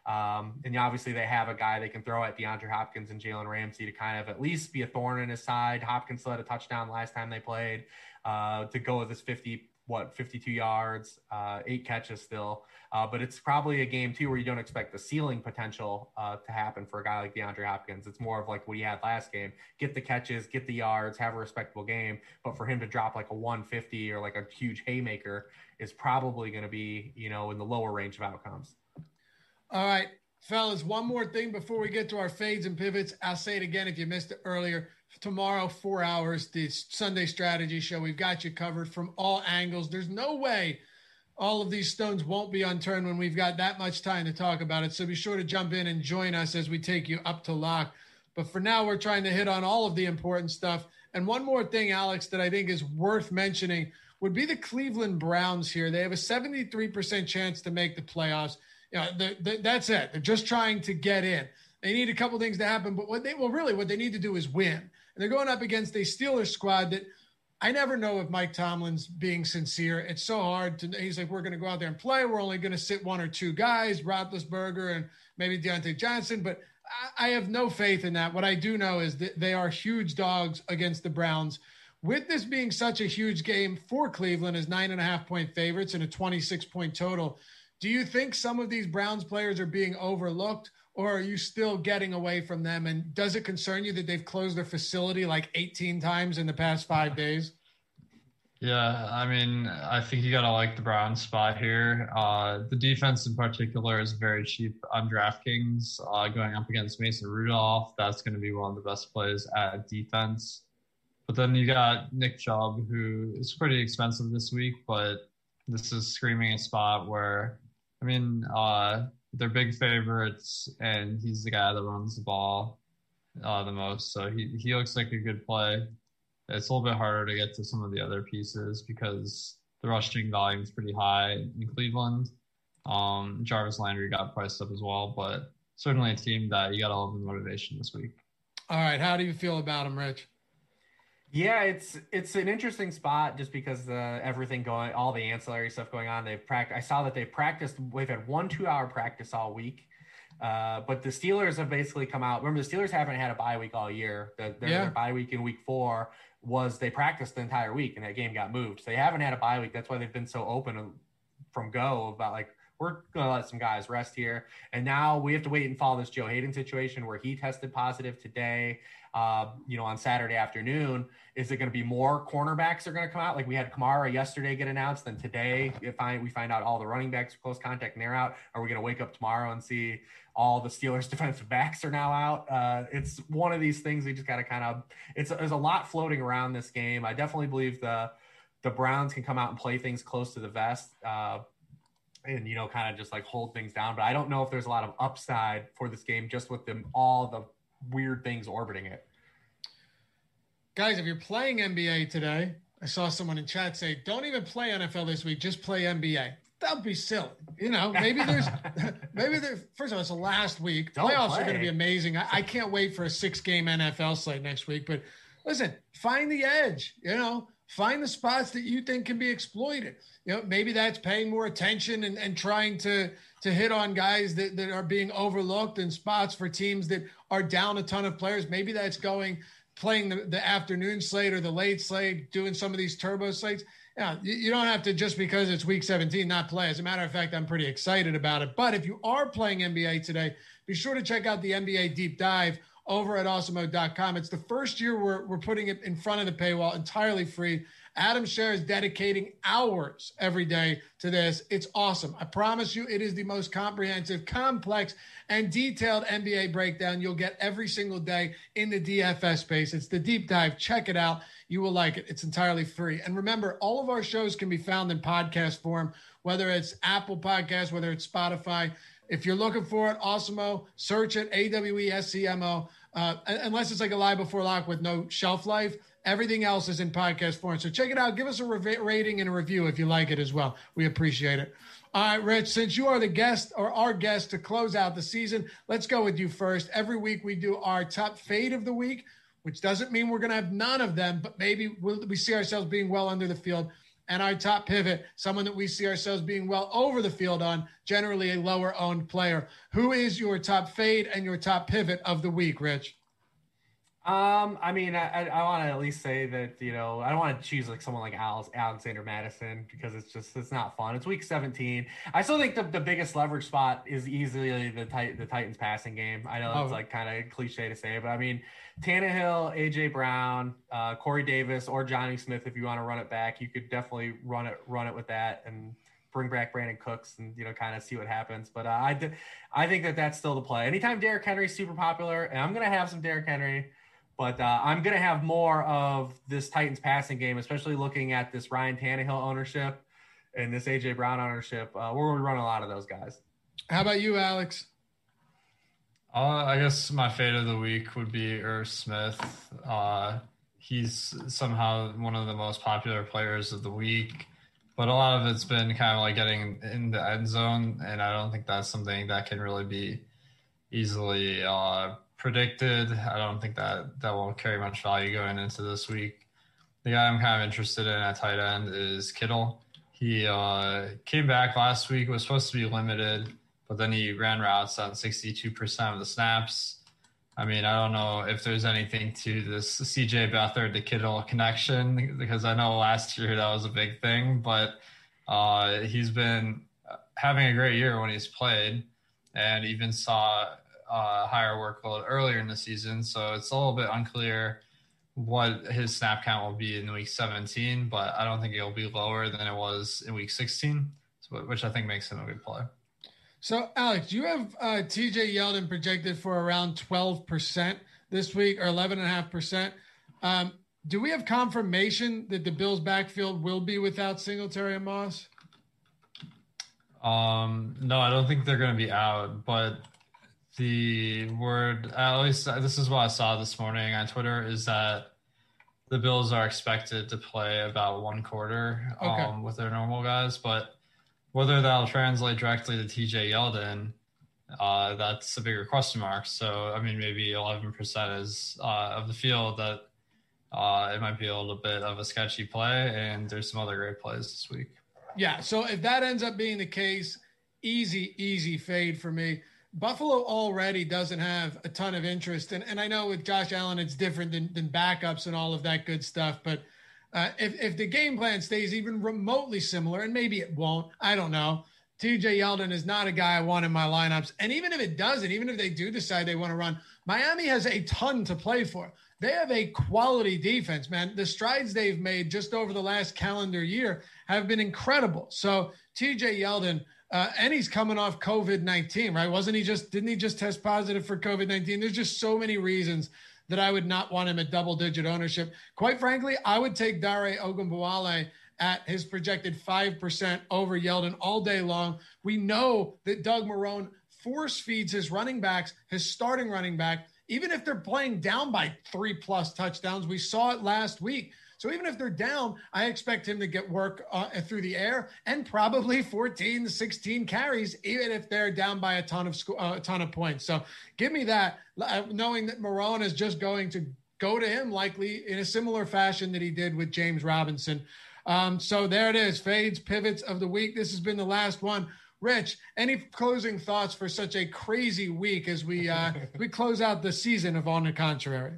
Speaker 4: Um, and obviously they have a guy they can throw at DeAndre Hopkins and Jalen Ramsey to kind of at least be a thorn in his side. Hopkins led a touchdown last time they played uh, to go with his 50 what 52 yards, uh, eight catches still. Uh, but it's probably a game too where you don't expect the ceiling potential uh, to happen for a guy like DeAndre Hopkins. It's more of like what he had last game: get the catches, get the yards, have a respectable game. But for him to drop like a 150 or like a huge haymaker is probably going to be you know in the lower range of outcomes.
Speaker 2: All right, fellas. One more thing before we get to our fades and pivots. I'll say it again if you missed it earlier tomorrow, four hours, the Sunday strategy show. We've got you covered from all angles. There's no way all of these stones won't be unturned when we've got that much time to talk about it. So be sure to jump in and join us as we take you up to lock. But for now, we're trying to hit on all of the important stuff. And one more thing, Alex, that I think is worth mentioning would be the Cleveland Browns here. They have a 73% chance to make the playoffs. You know, that's it. They're just trying to get in. They need a couple things to happen, but what they well, really, what they need to do is win. And they're going up against a Steelers squad that – I never know if Mike Tomlin's being sincere. It's so hard to. He's like, we're going to go out there and play. We're only going to sit one or two guys, Roethlisberger and maybe Diontae Johnson. But I, I have no faith in that. What I do know is that they are huge dogs against the Browns. With this being such a huge game for Cleveland as nine and a half point favorites and a 26 point total, do you think some of these Browns players are being overlooked? or are you still getting away from them? And does it concern you that they've closed their facility like 18 times in the past five days?
Speaker 3: Yeah, I mean, I think you gotta like the Browns spot here. Uh, the defense in particular is very cheap on DraftKings. Uh, going up against Mason Rudolph, that's going to be one of the best plays at defense. But then you got Nick Chubb, who is pretty expensive this week, but this is screaming a spot where, I mean, uh, they're big favorites, and he's the guy that runs the ball uh, the most, so he he looks like a good play. It's a little bit harder to get to some of the other pieces because the rushing volume is pretty high in Cleveland. Um, Jarvis Landry got priced up as well, but certainly a team that you got all love the motivation this week.
Speaker 2: All right, how do you feel about him, Rich?
Speaker 4: Yeah, it's it's an interesting spot just because the everything going, all the ancillary stuff going on. They've practiced. I saw that they practiced. We've had one two-hour practice all week. Uh, but the Steelers have basically come out. Remember, the Steelers haven't had a bye week all year. The, their,
Speaker 2: Yeah.
Speaker 4: their bye week in week four was they practiced the entire week, and that game got moved. So they haven't had a bye week. That's why they've been so open from go about like we're gonna let some guys rest here. And now we have to wait and follow this Joe Haden situation where he tested positive today. Uh, you know, on Saturday afternoon, is it going to be more cornerbacks are going to come out? Like we had Kamara yesterday get announced, then today if I, we find out all the running backs are close contact and they're out. Are we going to wake up tomorrow and see all the Steelers defensive backs are now out? Uh, it's one of these things we just got to kind of. It's there's a lot floating around this game. I definitely believe the the Browns can come out and play things close to the vest. Uh, and you know, kind of just like hold things down. But I don't know if there's a lot of upside for this game just with them all the weird things orbiting it.
Speaker 2: Guys, if you're playing NBA today, I saw someone in chat say, don't even play NFL this week, just play NBA. That would be silly. You know, maybe there's, maybe there, first of all, it's the last week.
Speaker 4: Don't
Speaker 2: Playoffs are going to be amazing. I, I can't wait for a six game NFL slate next week. But listen, find the edge, you know, find the spots that you think can be exploited. You know, maybe that's paying more attention and, and trying to, to hit on guys that, that are being overlooked and spots for teams that are down a ton of players. Maybe that's going playing the, the afternoon slate or the late slate, doing some of these turbo slates. Yeah, you, you don't have to just because it's week 17 not play. As a matter of fact, I'm pretty excited about it. But if you are playing NBA today, be sure to check out the NBA deep dive over at awesemo.com. It's the first year we're, we're putting it in front of the paywall entirely free. Adam Scher is dedicating hours every day to this. It's awesome. I promise you, it is the most comprehensive, complex, and detailed NBA breakdown you'll get every single day in the DFS space. It's the deep dive. Check it out. You will like it. It's entirely free. And remember, all of our shows can be found in podcast form, whether it's Apple Podcasts, whether it's Spotify. If you're looking for it, Awesemo, search it, A W E S C M O. Uh, unless it's like a lie before lock with no shelf life, everything else is in podcast form. So check it out. Give us a rev- rating and a review if you like it as well. We appreciate it. All right, Rich, since you are the guest or our guest to close out the season, let's go with you first. Every week we do our top fade of the week, which doesn't mean we're going to have none of them, but maybe we'll, we see ourselves being well under the field. And our top pivot, someone that we see ourselves being well over the field on, generally a lower owned player. Who is your top fade and your top pivot of the week, Rich?
Speaker 4: Um, I mean, I, I, want to at least say that you know I don't want to choose like someone like Alex, Alexander Mattison because it's just it's not fun. It's week 17. I still think the, the biggest leverage spot is easily the tit- the Titans passing game. I know
Speaker 2: Oh.
Speaker 4: it's like kind of cliche to say, but I mean Tannehill, AJ Brown, uh, Corey Davis, or Jonnu Smith. If you want to run it back, you could definitely run it run it with that and bring back Brandin Cooks and you know kind of see what happens. But uh, I d- I think that that's still the play. Anytime Derrick Henry's super popular, and I'm gonna have some Derrick Henry. But uh, I'm going to have more of this Titans passing game, especially looking at this Ryan Tannehill ownership and this AJ Brown ownership. Uh, we're going to run a lot of those guys.
Speaker 2: How about you, Alex?
Speaker 3: Uh, I guess my fate of the week would be Irv Smith. Uh, he's somehow one of the most popular players of the week, but a lot of it's been kind of like getting in the end zone, and I don't think that's something that can really be easily uh, predicted. I don't think that that will carry much value going into this week. The guy I'm kind of interested in at tight end is Kittle. He uh, came back last week, was supposed to be limited, but then he ran routes on 62% of the snaps. I mean, I don't know if there's anything to this CJ Beathard to Kittle connection because I know last year that was a big thing, but uh, he's been having a great year when he's played and even saw a higher workload earlier in the season. So it's a little bit unclear what his snap count will be in week 17, but I don't think it'll be lower than it was in week 16, which I think makes him a good player.
Speaker 2: So, Alex, you have uh, TJ Yeldon projected for around 12% this week or 11.5%. Um, do we have confirmation that the Bills' backfield will be without Singletary and Moss?
Speaker 3: Um, no, I don't think they're going to be out, but the word, at least this is what I saw this morning on Twitter, is that the Bills are expected to play about one quarter okay. um, with their normal guys, but whether that'll translate directly to TJ Yeldon, uh, that's a bigger question mark. So, I mean, maybe 11% is uh, of the field that uh, it might be a little bit of a sketchy play, and there's some other great plays this week.
Speaker 2: Yeah. So if that ends up being the case, easy, easy fade for me. Buffalo already doesn't have a ton of interest. And, and I know with Josh Allen, it's different than, than backups and all of that good stuff. But uh, if, if the game plan stays even remotely similar, and maybe it won't, I don't know. TJ Yeldon is not a guy I want in my lineups. And even if it doesn't, even if they do decide they want to run, Miami has a ton to play for. They have a quality defense, man. The strides they've made just over the last calendar year have been incredible. So TJ Yeldon, uh, and he's coming off COVID 19, right? Wasn't he just, didn't he just test positive for COVID 19? There's just so many reasons that I would not want him at double digit ownership. Quite frankly, I would take Dare Ogunbowale at his projected 5% over Yeldon all day long. We know that Doug Marrone force feeds his running backs, his starting running back, even if they're playing down by three plus touchdowns. We saw it last week. So even if they're down, I expect him to get work uh, through the air and probably 14, 16 carries, even if they're down by a ton of sco- uh, a ton of points. So give me that, uh, knowing that Marrone is just going to go to him likely in a similar fashion that he did with James Robinson. Um, so there it is, fades, pivots of the week. This has been the last one. Rich, any closing thoughts for such a crazy week as we uh, we close out the season of On the Contrary?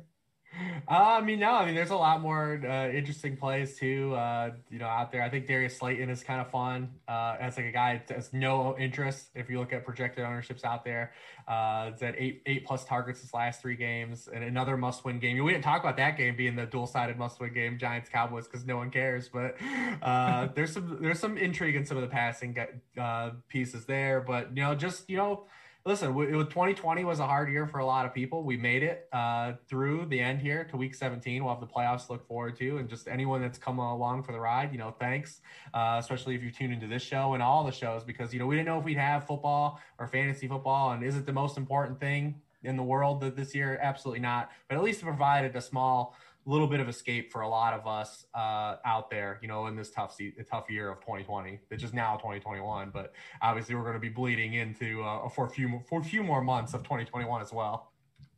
Speaker 4: Uh, I mean, no, I mean, there's a lot more uh, interesting plays too, uh, you know, out there. I think Darius Slayton is kind of fun uh, as like a guy that has no interest. If you look at projected ownerships out there, uh, it's at eight eight plus targets his last three games, and another must win game. We didn't talk about that game being the dual sided must win game, Giants Cowboys, because no one cares. But uh, there's some there's some intrigue in some of the passing uh, pieces there. But you know, just you know listen, it was 2020 was a hard year for a lot of people. We made it uh, through the end here to week 17. We'll have the playoffs to look forward to. And just anyone that's come along for the ride, you know, thanks, uh, especially if you tune into this show and all the shows, because, you know, we didn't know if we'd have football or fantasy football. And is it the most important thing in the world this year? Absolutely not. But at least it provided a small little bit of escape for a lot of us uh, out there, you know, in this tough se- tough year of 2020, which is now 2021. But obviously, we're going to be bleeding into uh, for a few for a few more months of 2021 as well.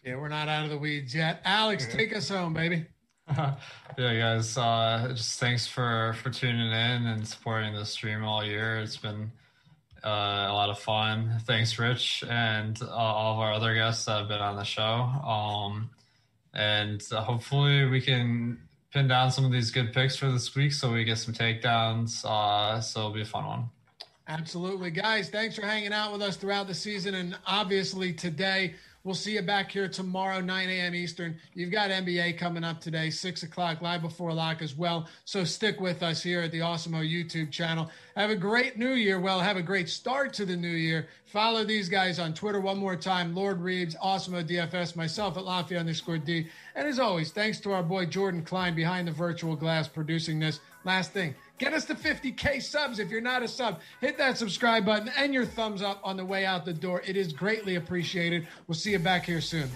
Speaker 2: Yeah, we're not out of the weeds yet. Alex, take us home, baby.
Speaker 3: yeah, guys. Uh, just thanks for for tuning in and supporting the stream all year. It's been uh, a lot of fun. Thanks, Rich, and uh, all of our other guests that have been on the show. Um, and uh, hopefully we can pin down some of these good picks for this week so we get some takedowns. Uh, so it'll be a fun one.
Speaker 2: Absolutely. Guys, thanks for hanging out with us throughout the season and obviously today. We'll see you back here tomorrow, 9 a.m. Eastern. You've got NBA coming up today, 6 o'clock, live before lock as well. So stick with us here at the Awesemo YouTube channel. Have a great new year. Well, have a great start to the new year. Follow these guys on Twitter one more time Lord Reebs, Awesemo DFS, myself at Lafayette underscore D. And as always, thanks to our boy Jordan Klein behind the virtual glass producing this. Last thing. Get us to 50K subs if you're not a sub. Hit that subscribe button and your thumbs up on the way out the door. It is greatly appreciated. We'll see you back here soon.